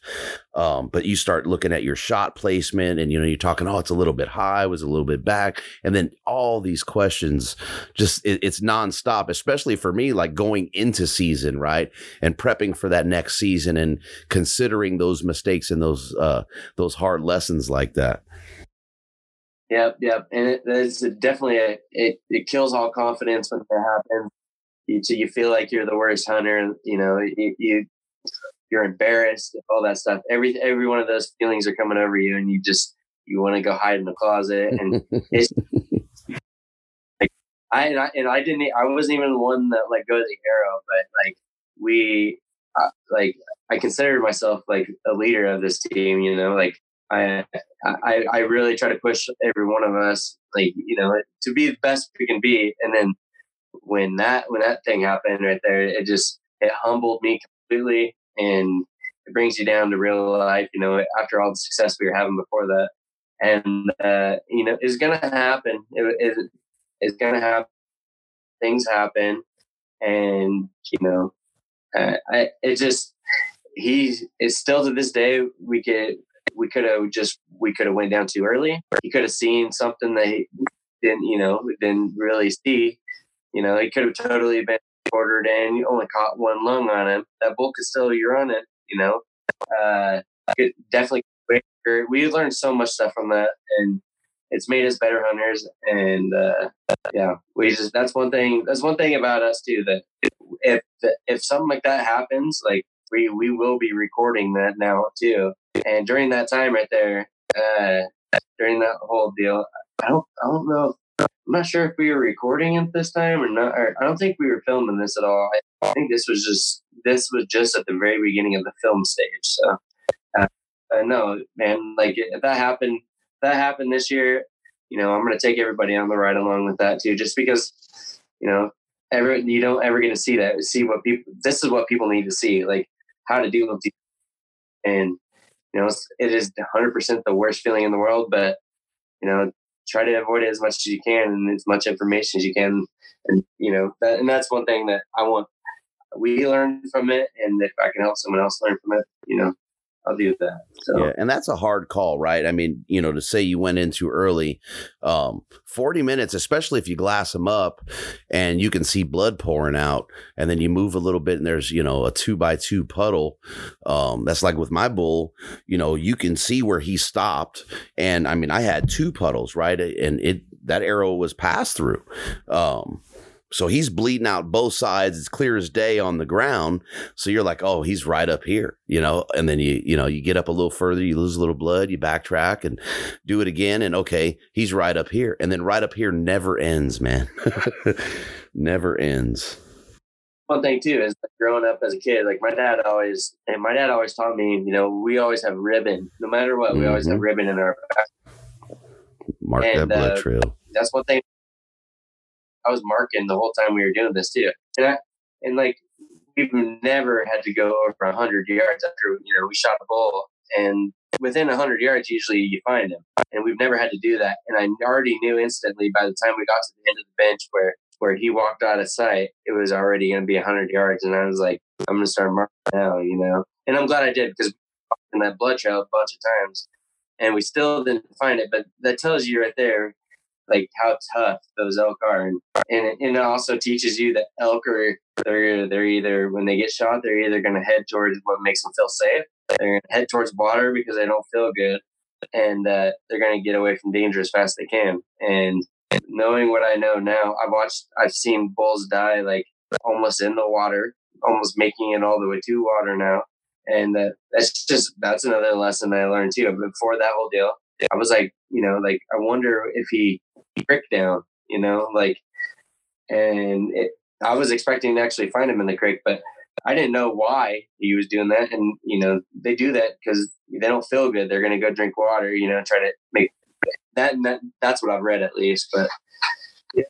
Um, but you start looking at your shot placement, and you know you're talking, oh, it's a little bit high, was a little bit back, and then all these questions, just it, it's nonstop. Especially for me, like going into season, right, and prepping for that next season, and considering those mistakes and those uh, those hard lessons like that. Yep, yep, and it, it's definitely a, it. It kills all confidence when that happens. You, so you feel like you're the worst hunter. You know, you, you you're embarrassed, all that stuff. Every every one of those feelings are coming over you, and you just you want to go hide in the closet. And it's like I and I and I didn't. I wasn't even the one that like go to the arrow, but like we, uh, like I considered myself like a leader of this team. You know, like I, I, I really try to push every one of us, like, you know, to be the best we can be. And then when that when that thing happened right there, it just it humbled me completely and it brings you down to real life, you know, after all the success we were having before that. And uh, you know, it's gonna happen. It, it, it's gonna happen. Things happen, and you know, I it just he is still to this day we could we could have just we could have went down too early. He could have seen something that he didn't you know didn't really see. You know, he could have totally been quartered in. You only caught one lung on him. That bull could still on it. You know, uh, definitely. We learned so much stuff from that, and it's made us better hunters. And uh, yeah, we just that's one thing. That's one thing about us too. That if if something like that happens, like we we will be recording that now too. And during that time right there, uh, during that whole deal, I don't I don't know. I'm not sure if we were recording it this time or not. Or I don't think we were filming this at all. I think this was just this was just at the very beginning of the film stage. So uh, I know, man. Like if that happened, if that happened this year. You know, I'm to take everybody on the ride along with that too, just because you know ever you don't ever get to see that see what people this is what people need to see like how to deal with and you know it is 100% the worst feeling in the world but you know try to avoid it as much as you can and as much information as you can. And you know that and that's one thing that i want we learn from it and if i can help someone else learn from it you know I'll do that. So. Yeah, and that's a hard call, right? I mean, you know, to say you went in too early, um, 40 minutes, especially if you glass them up and you can see blood pouring out, and then you move a little bit and there's, you know, a two by two puddle. Um, that's like with my bull, you know, you can see where he stopped. And I mean, I had two puddles, right? And it, that arrow was passed through. Um, so he's bleeding out both sides. It's clear as day on the ground. So you're like, oh, he's right up here, you know. And then you, you know, you get up a little further, you lose a little blood, you backtrack and do it again, and okay, he's right up here. And then right up here never ends, man. never ends. One thing too is growing up as a kid, like my dad always, and my dad always taught me, you know, we always have ribbon, no matter what, we mm-hmm. always have mm-hmm. ribbon in our back. Mark and, that blood uh, trail. That's one thing I was marking the whole time we were doing this too. And I, and like we've never had to go over hundred yards after you know we shot a bull, and within hundred yards usually you find him, and we've never had to do that. And I already knew instantly by the time we got to the end of the bench where where he walked out of sight, it was already going to be hundred yards, and I was like, I'm going to start marking now, you know. And I'm glad I did because in that blood trail a bunch of times, and we still didn't find it. But that tells you right there like how tough those elk are, and and it, and it also teaches you that elk are they're they're either when they get shot they're either going to head towards what makes them feel safe, they're going to head towards water because they don't feel good, and uh, they're going to get away from danger as fast as they can. And knowing what I know now, I've watched, I've seen bulls die like almost in the water, almost making it all the way to water now. And uh, that's just that's another lesson I learned too. Before that whole deal, I was like, you know, like I wonder if he creek down, you know, like, and it, I was expecting to actually find him in the creek, but I didn't know why he was doing that. And, you know, they do that because they don't feel good. They're going to go drink water, you know, try to make that, that, that's what I've read at least, but yeah,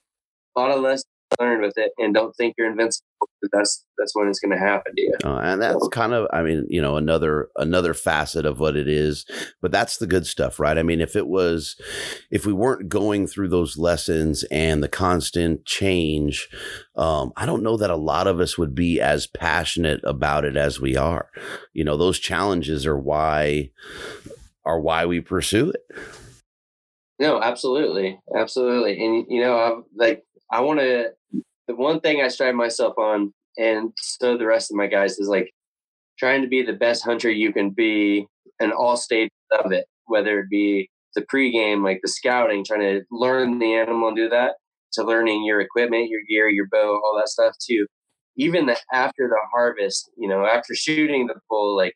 a lot of lessons learned with it and don't think you're invincible that's that's when it's going to happen to you. Uh, and that's kind of i mean you know another another facet of what it is but that's the good stuff right? I mean if it was if we weren't going through those lessons and the constant change um, i don't know that a lot of us would be as passionate about it as we are. You know those challenges are why are why we pursue it. No absolutely absolutely and you know i'm like i want to the one thing I strive myself on, and so the rest of my guys, is like trying to be the best hunter you can be in all stages of it, whether it be the pregame, like the scouting, trying to learn the animal and do that, to learning your equipment, your gear, your bow, all that stuff too. Even the, after the harvest, you know, after shooting the bull, like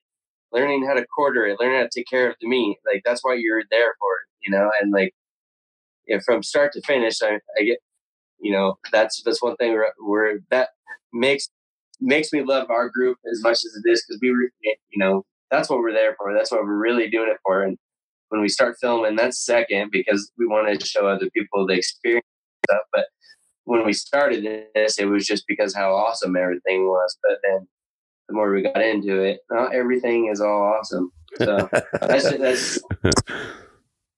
learning how to quarter it, learning how to take care of the meat, like that's why you're there for it, you know, and like yeah, from start to finish, I, I get you know that's that's one thing where, where that makes makes me love our group as much as it is because we were, you know that's what we're there for that's what we're really doing it for and when we start filming that's second because we wanted to show other people the experience stuff but when we started this, it was just because how awesome everything was. But then the more we got into it, not everything is all awesome. So that's that's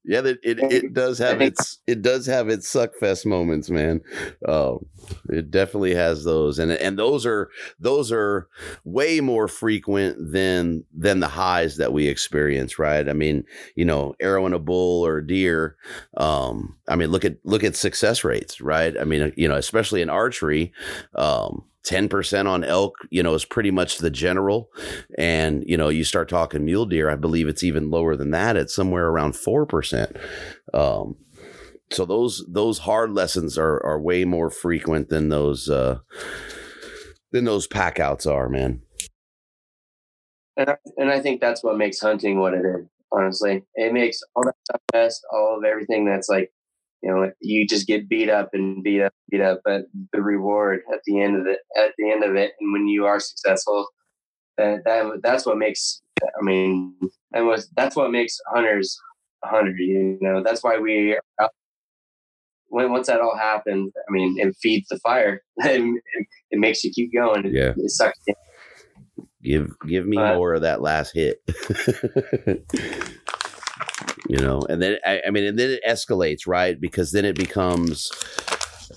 yeah, it, it, it does have its it does have its suckfest moments, man. Uh, it definitely has those, and and those are those are way more frequent than than the highs that we experience, right? I mean, you know, arrowing a bull or a deer. Um, I mean, look at look at success rates, right? I mean, you know, especially in archery. Um, 10% on elk, you know, is pretty much the general. And, you know, you start talking mule deer, I believe it's even lower than that. It's somewhere around 4%. Um, so those those hard lessons are are way more frequent than those uh than those pack outs are, man. And I, and I think that's what makes hunting what it is. Honestly, it makes all that stuff best, all of everything that's like you know you just get beat up and beat up beat up but the reward at the end of it at the end of it and when you are successful that, that that's what makes i mean and was that's what makes hunters a hunter you know? That's why we when once that all happens i mean it feeds the fire. It, it makes you keep going. Yeah. it, it sucks give give me more of that last hit you know and then I, I, mean and then it escalates right? Because then it becomes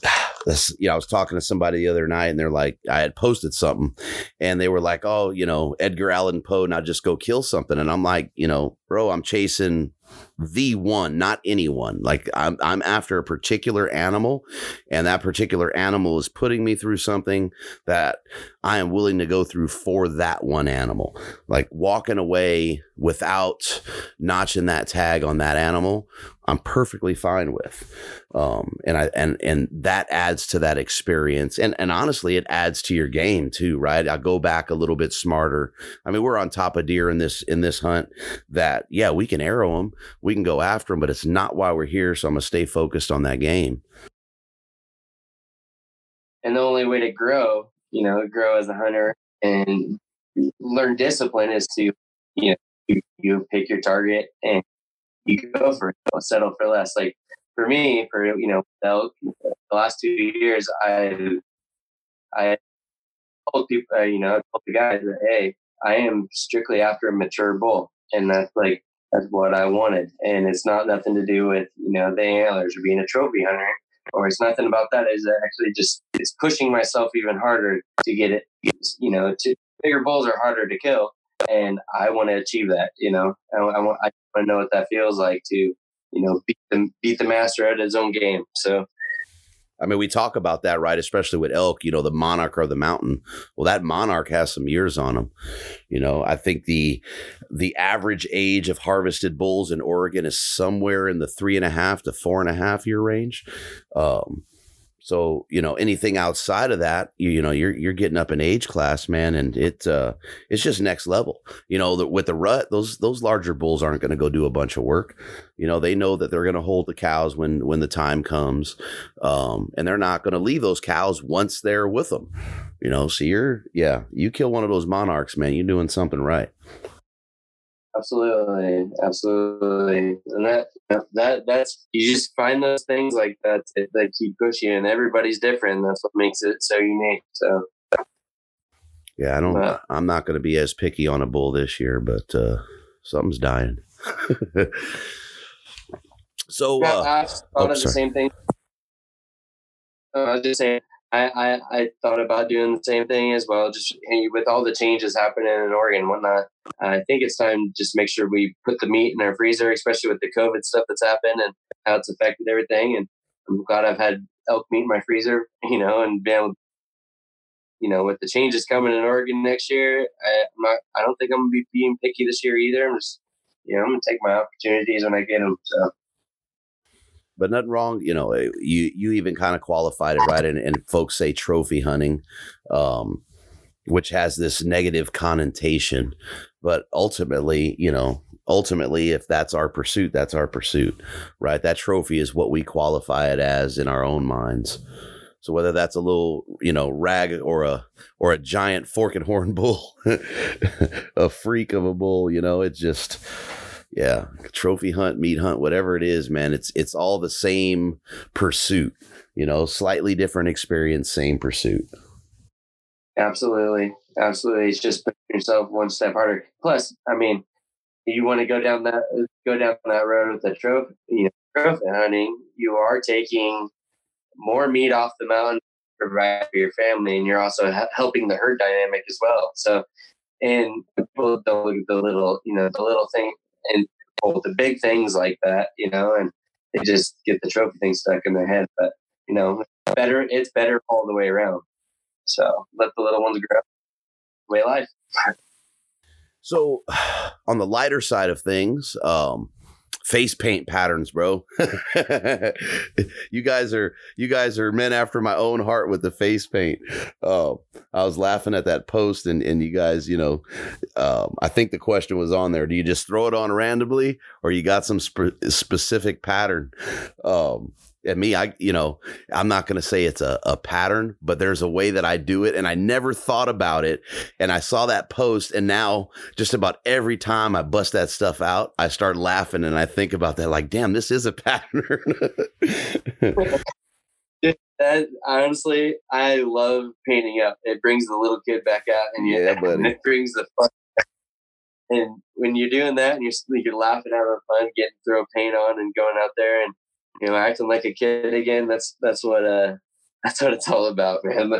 this you know i was talking to somebody the other night and they're like i had posted something and they were like oh you know edgar allan poe now just go kill something. And i'm like you know bro i'm chasing the one, not anyone. Like I'm, I'm after a particular animal, and that particular animal is putting me through something that I am willing to go through for that one animal. Like walking away without notching that tag on that animal, I'm perfectly fine with. Um, and I and and that adds to that experience, and and honestly, it adds to your game too, right? I go back a little bit smarter. I mean, we're on top of deer in this in this hunt. That yeah, we can arrow them we can go after them, but it's not why we're here. So I'm to stay focused on that game. And the only way to grow, you know, grow as a hunter and learn discipline is to, you know, you, you pick your target and you go for it, don't settle for less. Like for me, for, you know, the last two years, I, I told people, uh, you know, told the guys that, hey, I am strictly after a mature bull. And that's like, that's what I wanted. And it's not nothing to do with, you know, the antlers or being a trophy hunter, or it's nothing about that. Is actually just, it's pushing myself even harder to get it, you know, to bigger bulls are harder to kill. And I want to achieve that, you know, I, I want, I want to know what that feels like to, you know, beat the, beat the master at his own game. So I mean, we talk about that, right? Especially with elk, you know, the monarch or the mountain. Well, that monarch has some years on him. You know, I think the the average age of harvested bulls in Oregon is somewhere in the three and a half to four and a half year range. Um, so you know anything outside of that, you, you know you're you're getting up in age class, man, and it uh, it's just next level. You know, the, with the rut, those those larger bulls aren't going to go do a bunch of work. You know, they know that they're going to hold the cows when when the time comes, um, and they're not going to leave those cows once they're with them. You know, so you're yeah, you kill one of those monarchs, man, you're doing something right. Absolutely, absolutely, and that that that's you just find those things like that that keep pushing, and everybody's different. That's what makes it so unique. So, yeah, I don't. I'm not going to be as picky on a bull this year, but uh, something's dying. so, uh, I thought oh, of the same thing. Uh, I was just saying, I, I, I thought about doing the same thing as well. Just with all the changes happening in Oregon and whatnot, I think it's time to just make sure we put the meat in our freezer, especially with the COVID stuff that's happened and how it's affected everything. And I'm glad I've had elk meat in my freezer, you know, and been able, you know, with the changes coming in Oregon next year, I, I'm not, I don't think I'm gonna be being picky this year either. I'm just, you know, I'm gonna take my opportunities when I get them. So but nothing wrong. You know, eh, you you even kind of qualified it right, and, and folks say trophy hunting, um, which has this negative connotation, but ultimately, you know, ultimately, if that's our pursuit, that's our pursuit, right? That trophy is what we qualify it as in our own minds. So whether that's a little, you know, rag or a or a giant fork and horn bull, a freak of a bull, you know, it's just Yeah, trophy hunt, meat hunt, whatever it is, man. It's it's all the same pursuit. You know, slightly different experience, same pursuit. Absolutely, absolutely. It's just putting yourself one step harder. Plus, I mean, you want to go down that go down that road with the trophy, you know, trophy hunting. You are taking more meat off the mountain to provide for your family, and you're also helping the herd dynamic as well. So, and people don't look at the little, you know, the little thing and the big things like that, you know, and they just get the trophy thing stuck in their head. But you know, better it's better all the way around. So let the little ones grow. Way life. So, on the lighter side of things, um, face paint patterns, bro. you guys are you guys are men after my own heart with the face paint. Oh, I was laughing at that post, and and you guys, you know, um, I think the question was on there. Do you just throw it on randomly, or you got some sp- specific pattern? Um, and me, I, you know, I'm not going to say it's a, a pattern, but there's a way that I do it. And I never thought about it. And I saw that post. And now just about every time I bust that stuff out, I start laughing and I think about that like, damn, this is a pattern. that honestly, I love painting up. It brings the little kid back out and, yeah, you, and it brings the fun. And when you're doing that and you're, you're laughing, having fun, getting throw paint on and going out there and you know, acting like a kid again. That's that's what uh that's what it's all about, man.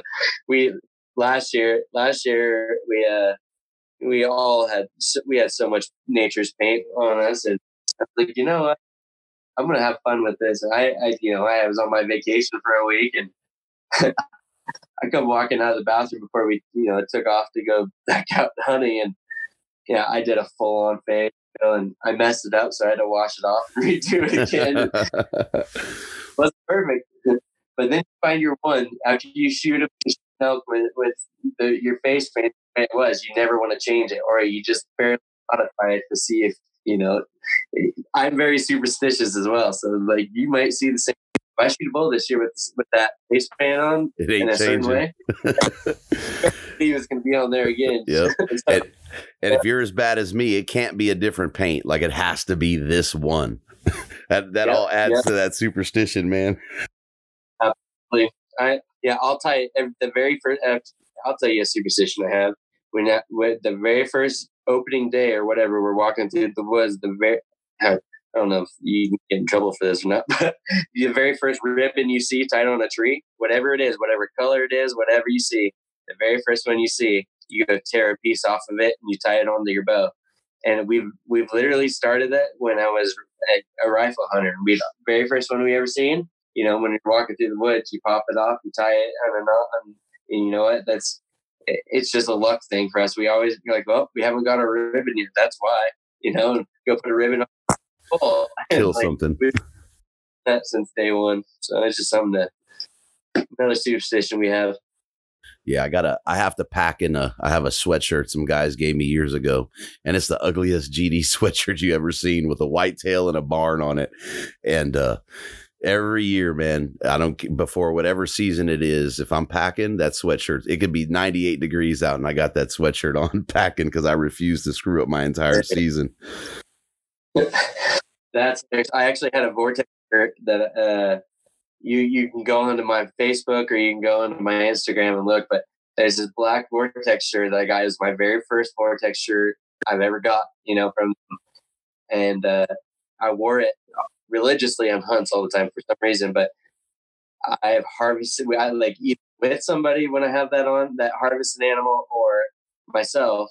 We last year last year we uh we all had we had so much nature's paint on us, and I was like, you know what, I'm gonna have fun with this. I, I you know I was on my vacation for a week, and I come walking out of the bathroom before we you know took off to go back out hunting, and yeah, I did a full on fade and I messed it up, so I had to wash it off and redo it again. wasn't perfect. But then you find your one after you shoot a elk with, with the, your face paint it was. You never want to change it, or you just barely modify it to see if you know. I'm very superstitious as well, so like you might see the same. If I shoot a bull this year with with that face paint on it ain't in a changing. certain way, he was going to be on there again. Yep. and, and if you're as bad as me, it can't be a different paint. Like it has to be this one. that that Yep, all adds yep. to that superstition, man. Absolutely. I yeah, I'll tell you the very first. Uh, I'll tell you a superstition I have. When that when the very first opening day or whatever, we're walking through the woods. The very I don't know if you can get in trouble for this or not, but the very first ribbon you see tied on a tree, whatever it is, whatever color it is, whatever you see, the very first one you see, you go tear a piece off of it and you tie it onto your bow. And we've we've literally started that when I was a, a rifle hunter. We the very first one we ever seen. You know, when you're walking through the woods, you pop it off, you tie it on a knot, and, and you know what? That's it- it's just a luck thing for us. We always be like, well, we haven't got a ribbon yet. That's why. You know, go put a ribbon on. Oh, Kill like, something. that since day one. So it's just something that another superstition we have. Yeah, I gotta. I have to pack in a. I have a sweatshirt some guys gave me years ago, and it's the ugliest GD sweatshirt you ever seen with a white tail and a barn on it. And uh every year, man, I don't before whatever season it is. If I'm packing that sweatshirt, it could be 98 degrees out, and I got that sweatshirt on packing because I refuse to screw up my entire season. That's I actually had a vortex shirt that uh you you can go onto my Facebook or you can go onto my Instagram and look, but there's this black vortex shirt that I got. It was my very first vortex shirt I've ever got, you know, from and uh I wore it religiously on hunts all the time for some reason, but I have harvested I like either with somebody when I have that on, that harvested animal or myself.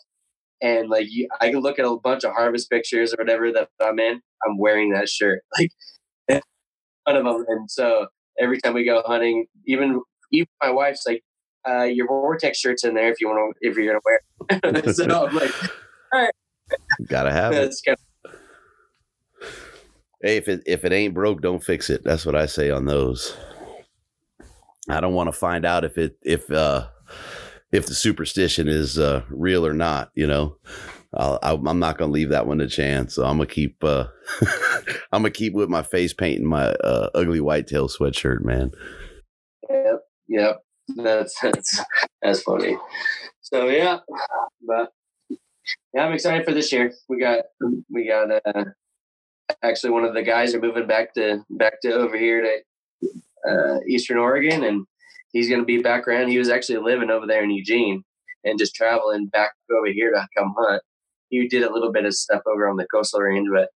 And like you, I can look at a bunch of harvest pictures or whatever that I'm in. I'm wearing that shirt, like one of them. And so every time we go hunting, even even my wife's like, uh, "Your vortex shirt's in there if you want to, if you're gonna wear." it. so I'm like, "All right, Gotta have it. kind Hey, if it if it ain't broke, don't fix it. That's what I say on those. I don't want to find out if it if uh if the superstition is uh real or not. You know, I'll, I, I'm not gonna leave that one to chance. So I'm gonna keep uh I'm gonna keep with my face paint and my uh, ugly whitetail sweatshirt, man. Yep, yep. That's that's that's funny. So yeah, but yeah, I'm excited for this year. We got we got uh, actually one of the guys are moving back to back to over here to uh, Eastern Oregon, and he's going to be back around. He was actually living over there in Eugene and just traveling back over here to come hunt. He did a little bit of stuff over on the coastal range, but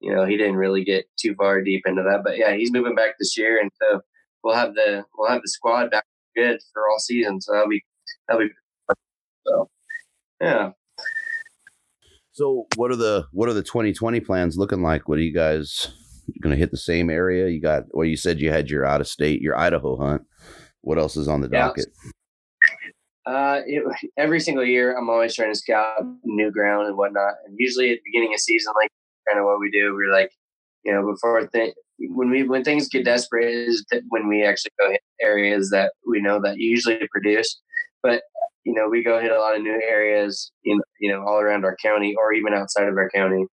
you know he didn't really get too far deep into that. But yeah, he's moving back this year, and so we'll have the we'll have the squad back good for all season. So that'll be that'll be so yeah. So what are the what are the 2020 plans looking like? What are you guys going to hit the same area? You got well, you said you had your out of state, your Idaho hunt. What else is on the docket? Uh, it, every single year, I'm always trying to scout new ground and whatnot. And usually at the beginning of season, like kind of what we do, we're like, you know, before th- when we when things get desperate is when we actually go hit areas that we know that usually produce. But you know, we go hit a lot of new areas, in, you know, all around our county or even outside of our county.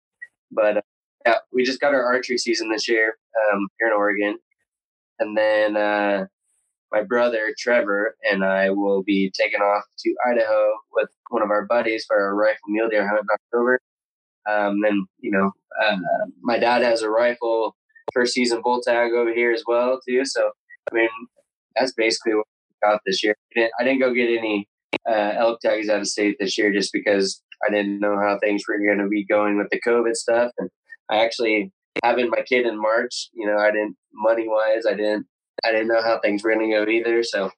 But uh, yeah, we just got our archery season this year um, here in Oregon, and then uh, my brother Trevor and I will be taking off to Idaho with one of our buddies for a rifle mule deer hunt in October. Um, then you know, uh, my dad has a rifle first season bull tag over here as well too. So I mean, that's basically what we got this year. I didn't, I didn't go get any uh, elk tags out of state this year just because I didn't know how things were going to be going with the COVID stuff. And I actually having my kid in March, you know, I didn't money wise, I didn't, I didn't know how things were going to go either. So,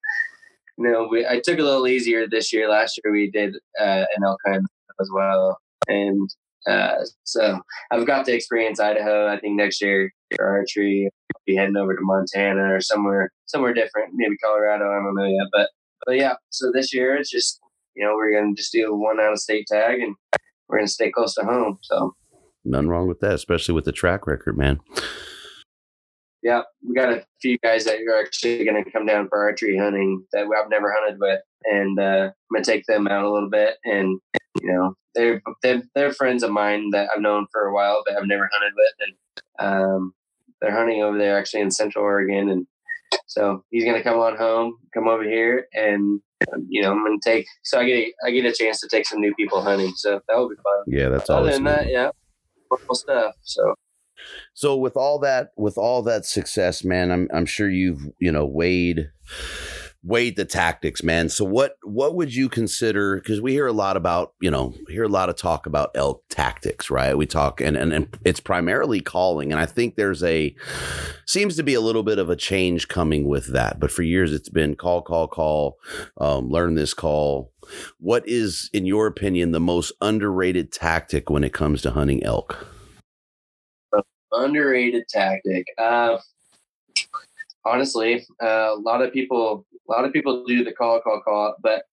you know, we, I took a little easier this year. Last year we did uh, an elk hunt as well. And uh, so I've got to experience Idaho. I think next year for archery, I'll be heading over to Montana or somewhere, somewhere different, maybe Colorado. I don't know yet, but but yeah, so this year it's just you know we're gonna just do one out of state tag and we're gonna stay close to home. So none wrong with that, especially with the track record, man. Yeah, we got a few guys that are actually going to come down for archery hunting that I've never hunted with, and uh, I'm going to take them out a little bit. And you know, they're, they're they're friends of mine that I've known for a while, but I've never hunted with, and um, they're hunting over there actually in Central Oregon, and so he's gonna come on home, come over here, and you know I'm gonna take. So I get I get a chance to take some new people hunting. So that will be fun. Yeah, that's all. Other than that, yeah, wonderful stuff. So. So with all that, with all that success, man, I'm I'm sure you've you know weighed weighed the tactics, man. So what what would you consider? Because we hear a lot about, you know, hear a lot of talk about elk tactics, right? We talk and, and and it's primarily calling, and I think there's a seems to be a little bit of a change coming with that. But for years, it's been call, call, call, um, learn this call. What is, in your opinion, the most underrated tactic when it comes to hunting elk? Underrated tactic. Uh, honestly, uh, a lot of people a lot of people do the call, call, call, but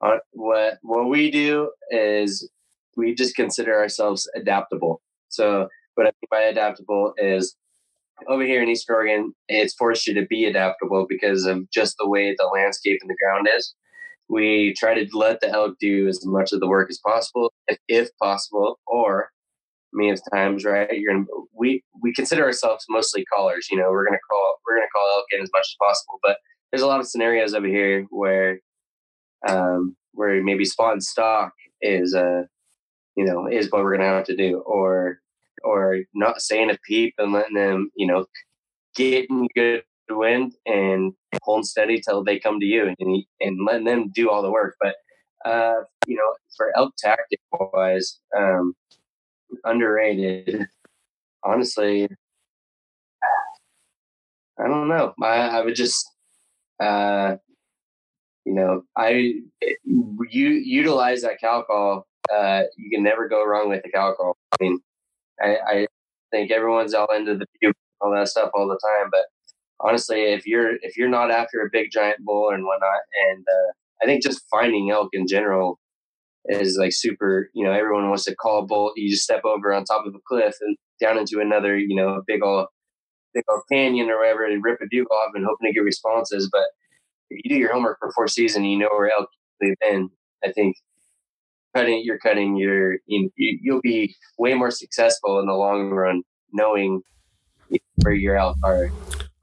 uh, what what we do is we just consider ourselves adaptable. So what I mean by adaptable is over here in East Oregon, it's forced you to be adaptable because of just the way the landscape and the ground is. We try to let the elk do as much of the work as possible, if, if possible, or many times, right? You're gonna we we consider ourselves mostly callers. You know, we're gonna call we're gonna call elk in as much as possible, but there's a lot of scenarios over here where um, where maybe spawn stock is uh you know is what we're gonna have to do or or not saying a peep and letting them you know getting good wind and holding steady till they come to you and and letting them do all the work but uh you know for elk tactic wise um underrated honestly i don't know i i would just uh, you know, I you utilize that cow call. Uh, you can never go wrong with the cow call. I mean, I, I think everyone's all into the all that stuff all the time, but honestly, if you're if you're not after a big giant bull and whatnot, and uh, I think just finding elk in general is like super. You know, everyone wants to call a bull. You just step over on top of a cliff and down into another, you know, big old big old canyon or whatever and rip a bugle off and hoping to get responses. But if you do your homework before season, you know where elk live in. I think cutting you're cutting your you, you'll be way more successful in the long run knowing where your elk are.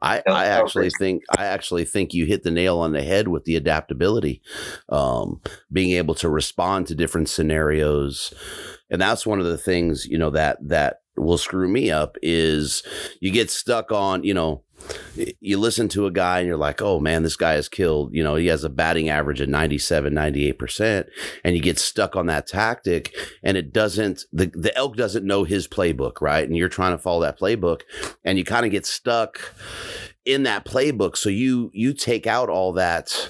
I, I actually think I actually think you hit the nail on the head with the adaptability, um, being able to respond to different scenarios, and that's one of the things you know that that will screw me up is you get stuck on you know you listen to a guy and you're like, oh man, this guy is killed. You know, he has a batting average of 97, 98%. And you get stuck on that tactic and it doesn't, the, the elk doesn't know his playbook, right? And you're trying to follow that playbook and you kind of get stuck in that playbook. So you, you take out all that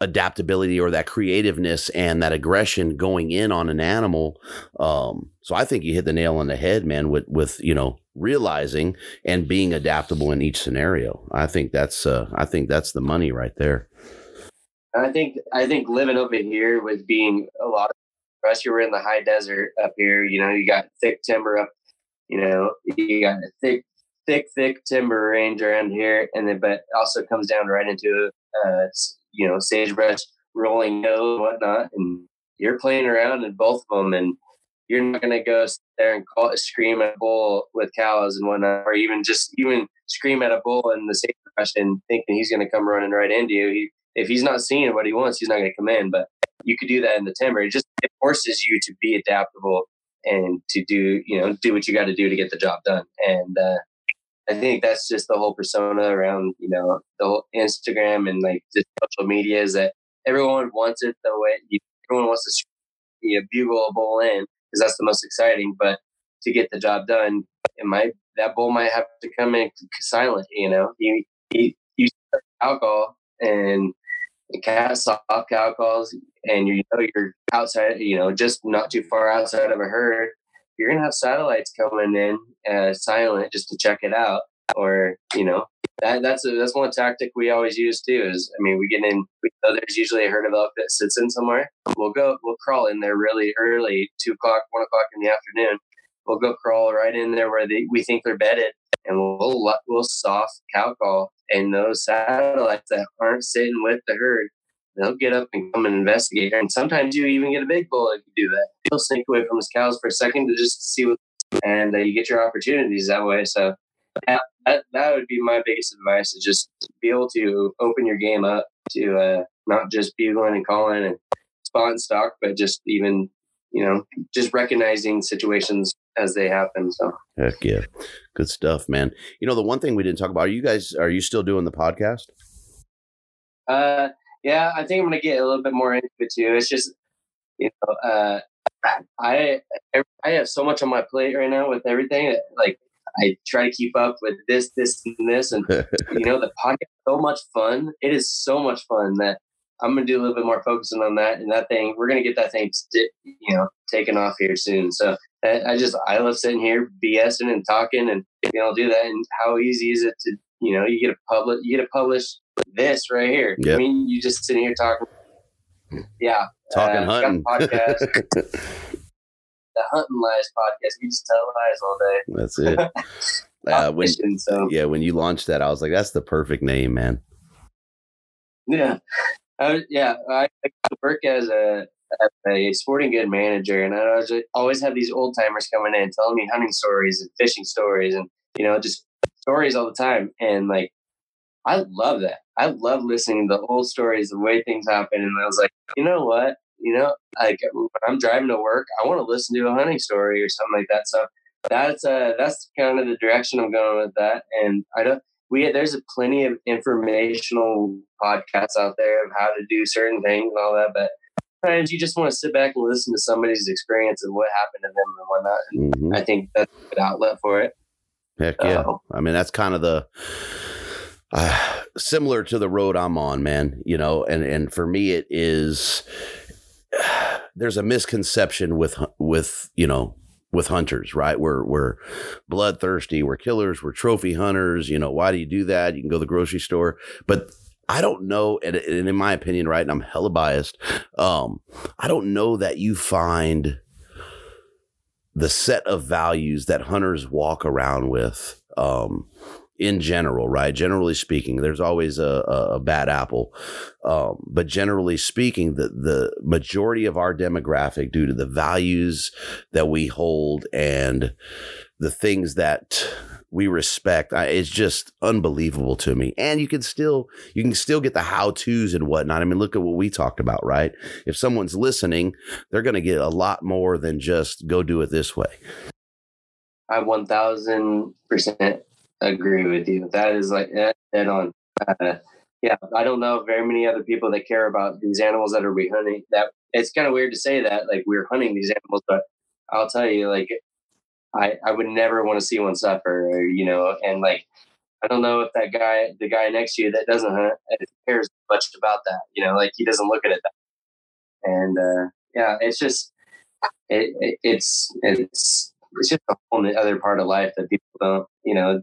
adaptability or that creativeness and that aggression going in on an animal. Um, so I think you hit the nail on the head, man, with, with, you know, realizing and being adaptable in each scenario. I think that's, uh, I think that's the money right there. I think, I think living over here with being a lot of, us, you were in the high desert up here, you know, you got thick timber up, you know, you got a thick, thick, thick timber range around here. And then, but also comes down right into, uh, you know, sagebrush, rolling nose, and whatnot, and you're playing around in both of them, and you're not going to go sit there and call, scream at a bull with cows and whatnot, or even just even scream at a bull in the sagebrush and thinking he's going to come running right into you. He, if he's not seeing what he wants, he's not going to come in. But you could do that in the timber. It just it forces you to be adaptable and to do you know do what you got to do to get the job done. And uh, I think that's just the whole persona around, you know, the whole Instagram and like the social media is that everyone wants it the way you, everyone wants to you know, bugle a bull in because that's the most exciting. But to get the job done, it might that bull might have to come in silent. You know, you you, you alcohol and soft cow calls, and you know you're outside. You know, just not too far outside of a herd you're gonna have satellites coming in uh, silent just to check it out, or you know that that's a, that's one tactic we always use too. Is I mean we get in. We know there's usually a herd of elk that sits in somewhere. We'll go. We'll crawl in there really early, two o'clock, one o'clock in the afternoon. We'll go crawl right in there where they, we think they're bedded, and we'll we'll soft cow call. And those satellites that aren't sitting with the herd they'll get up and come and investigate. And sometimes you even get a big bull if you do that. He'll sneak away from his cows for a second to just see what, and uh, you get your opportunities that way. So that, that, that would be my biggest advice: is just be able to open your game up to uh, not just bugling and calling and spot and stock, but just even you know just recognizing situations as they happen. So heck yeah, good stuff, man. You know the one thing we didn't talk about. Are you guys? Are you still doing the podcast? Uh, yeah, I think I'm gonna get a little bit more into it too. It's just, you know, uh, I I have so much on my plate right now with everything. Like I try to keep up with this, this, and this, and you know, the podcast is so much fun. It is so much fun that I'm gonna do a little bit more focusing on that and that thing. We're gonna get that thing, you know, taken off here soon. So I just I love sitting here BSing and talking and you know do that. And how easy is it to you know you get a public you get to publish this right here. Yep. I mean, you just sitting here talking. Yeah, talking uh, hunting podcast. the hunting lies podcast. We just tell lies all day. That's it. uh, when, fishing, so. Yeah, when you launched that, I was like, "That's the perfect name, man." Yeah, I, yeah. I, I work as a as a sporting good manager, and I was always have these old timers coming in telling me hunting stories and fishing stories, and you know, just stories all the time. And like, I love that. I love listening to the old stories, the way things happen. And I was like, you know what? You know, like when I'm driving to work, I want to listen to a hunting story or something like that. So that's uh that's kind of the direction I'm going with that. And I don't we there's a plenty of informational podcasts out there of how to do certain things and all that, but sometimes you just want to sit back and listen to somebody's experience and what happened to them and whatnot. And mm-hmm. I think that's a good outlet for it. Heck yeah. Uh, I mean, that's kind of the uh, similar to the road I'm on, man. You know, and and for me, it is. There's a misconception with with you know with hunters, right? We're we're bloodthirsty, we're killers, we're trophy hunters. You know, why do you do that? You can go to the grocery store, but I don't know, and, and in my opinion, right, and I'm hella biased. Um, I don't know that you find the set of values that hunters walk around with um, in general, right? Generally speaking, there's always a, a bad apple. Um, but generally speaking, the, the majority of our demographic, due to the values that we hold and the things that we respect. It's just unbelievable to me. And you can still you can still get the how tos and whatnot. I mean, look at what we talked about, right? If someone's listening, they're going to get a lot more than just go do it this way. I one thousand percent agree with you. That is like dead on. Uh, yeah, I don't know very many other people that care about these animals that are we hunting. That it's kind of weird to say that, like we're hunting these animals, but I'll tell you, like I I would never want to see one suffer, you know, and like I don't know if that guy, the guy next to you that doesn't hunt, cares much about that, you know, like he doesn't look at it. That. And uh, yeah, it's just it, it, it's it's it's just a whole other part of life that people don't, you know,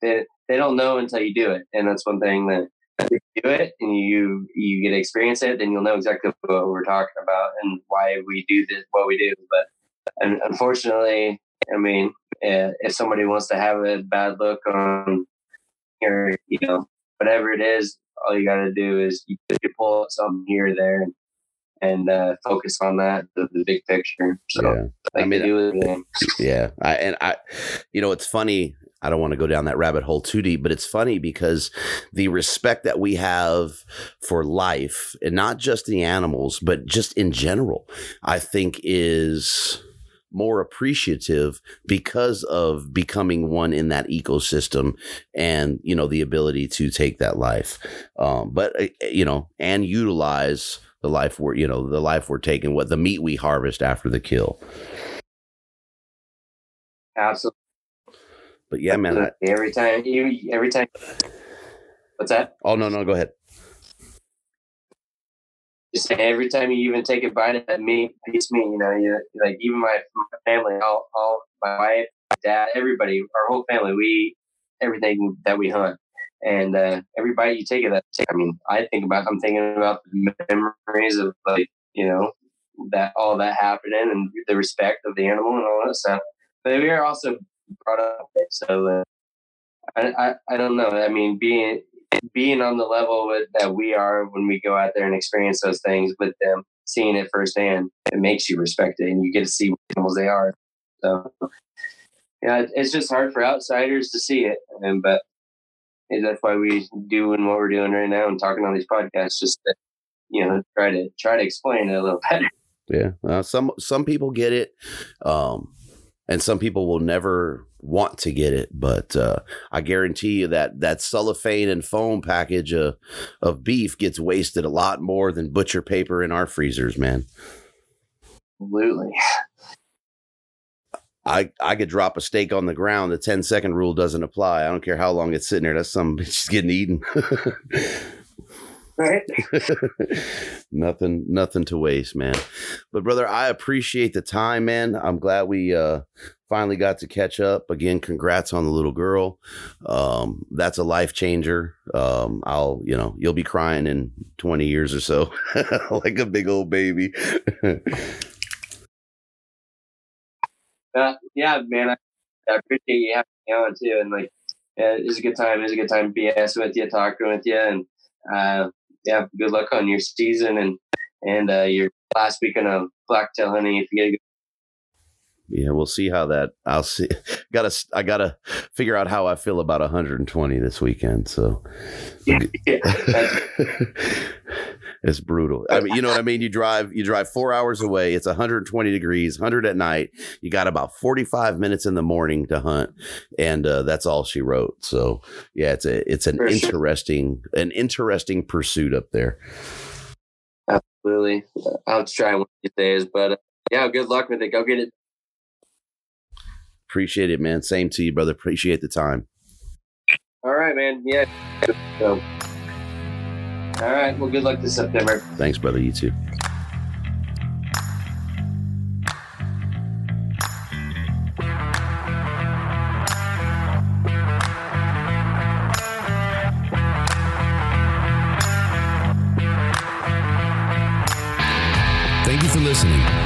they they don't know until you do it, and that's one thing that if you do it and you you get to experience it, then you'll know exactly what we're talking about and why we do this, what we do. But unfortunately, I mean, if somebody wants to have a bad look on or you know whatever it is, all you got to do is you, you pull something here or there and uh, focus on that the, the big picture. So yeah. I mean, yeah, I and I, you know, it's funny. I don't want to go down that rabbit hole too deep, but it's funny because the respect that we have for life, and not just the animals, but just in general, I think is more appreciative because of becoming one in that ecosystem and you know the ability to take that life um, but uh, you know and utilize the life we're you know the life we're taking what the meat we harvest after the kill. Absolutely. But yeah man I, every time you every time. What's that? Oh no no go ahead. Just every time you even take a bite of that meat, piece meat, you know, you like even my, my family, all, all my wife, my dad, everybody, our whole family, we everything that we hunt, and uh, every bite you take of that, I mean, I think about, I'm thinking about the memories of like, you know, that all that happening and the respect of the animal and all that stuff. But we are also brought up, so uh, I, I, I don't know. I mean, being being on the level with, that we are when we go out there and experience those things with them, seeing it firsthand, it makes you respect it, and you get to see what animals they are. So, yeah, it's just hard for outsiders to see it, and but that's why we doing what we're doing right now and talking on these podcasts, just to, you know, try to try to explain it a little better. Yeah, uh, some some people get it. Um, and some people will never want to get it but uh, i guarantee you that that cellophane and foam package of, of beef gets wasted a lot more than butcher paper in our freezers man absolutely I, I could drop a steak on the ground. The 10 second rule doesn't apply. I don't care how long it's sitting there. That's some bitch getting eaten. right nothing nothing to waste man but brother i appreciate the time man i'm glad we uh finally got to catch up again congrats on the little girl um that's a life changer um i'll you know you'll be crying in 20 years or so like a big old baby uh, yeah man I, I, appreciate you having me on too and like yeah, it's a good time it's a good time to bs with you talking with you and uh yeah, good luck on your season and and uh, your last weekend of blacktail hunting. If you get a good yeah, we'll see how that. I'll see. Gotta. I gotta figure out how I feel about 120 this weekend. So, yeah, it's brutal. I mean, you know what I mean. You drive. You drive four hours away. It's 120 degrees, 100 at night. You got about 45 minutes in the morning to hunt, and uh, that's all she wrote. So, yeah, it's a. It's an For interesting, sure. an interesting pursuit up there. Absolutely. I'll try one of these days, but uh, yeah, good luck with it. Go get it Appreciate it, man. Same to you, brother. Appreciate the time. All right, man. Yeah. So, all right. Well, good luck this September. Thanks, brother. You too. Thank you for listening.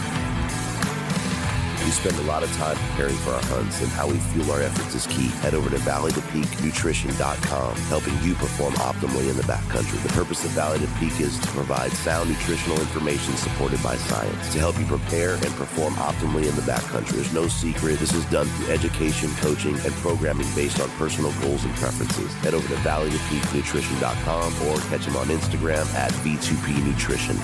We spend a lot of time preparing for our hunts, and how we fuel our efforts is key. Head over to valleytopeaknutrition.com, helping you perform optimally in the backcountry. The purpose of Valley to Peak is to provide sound nutritional information supported by science to help you prepare and perform optimally in the backcountry. There's no secret. This is done through education, coaching, and programming based on personal goals and preferences. Head over to valleytopeaknutrition.com or catch them on Instagram at V2P Nutrition.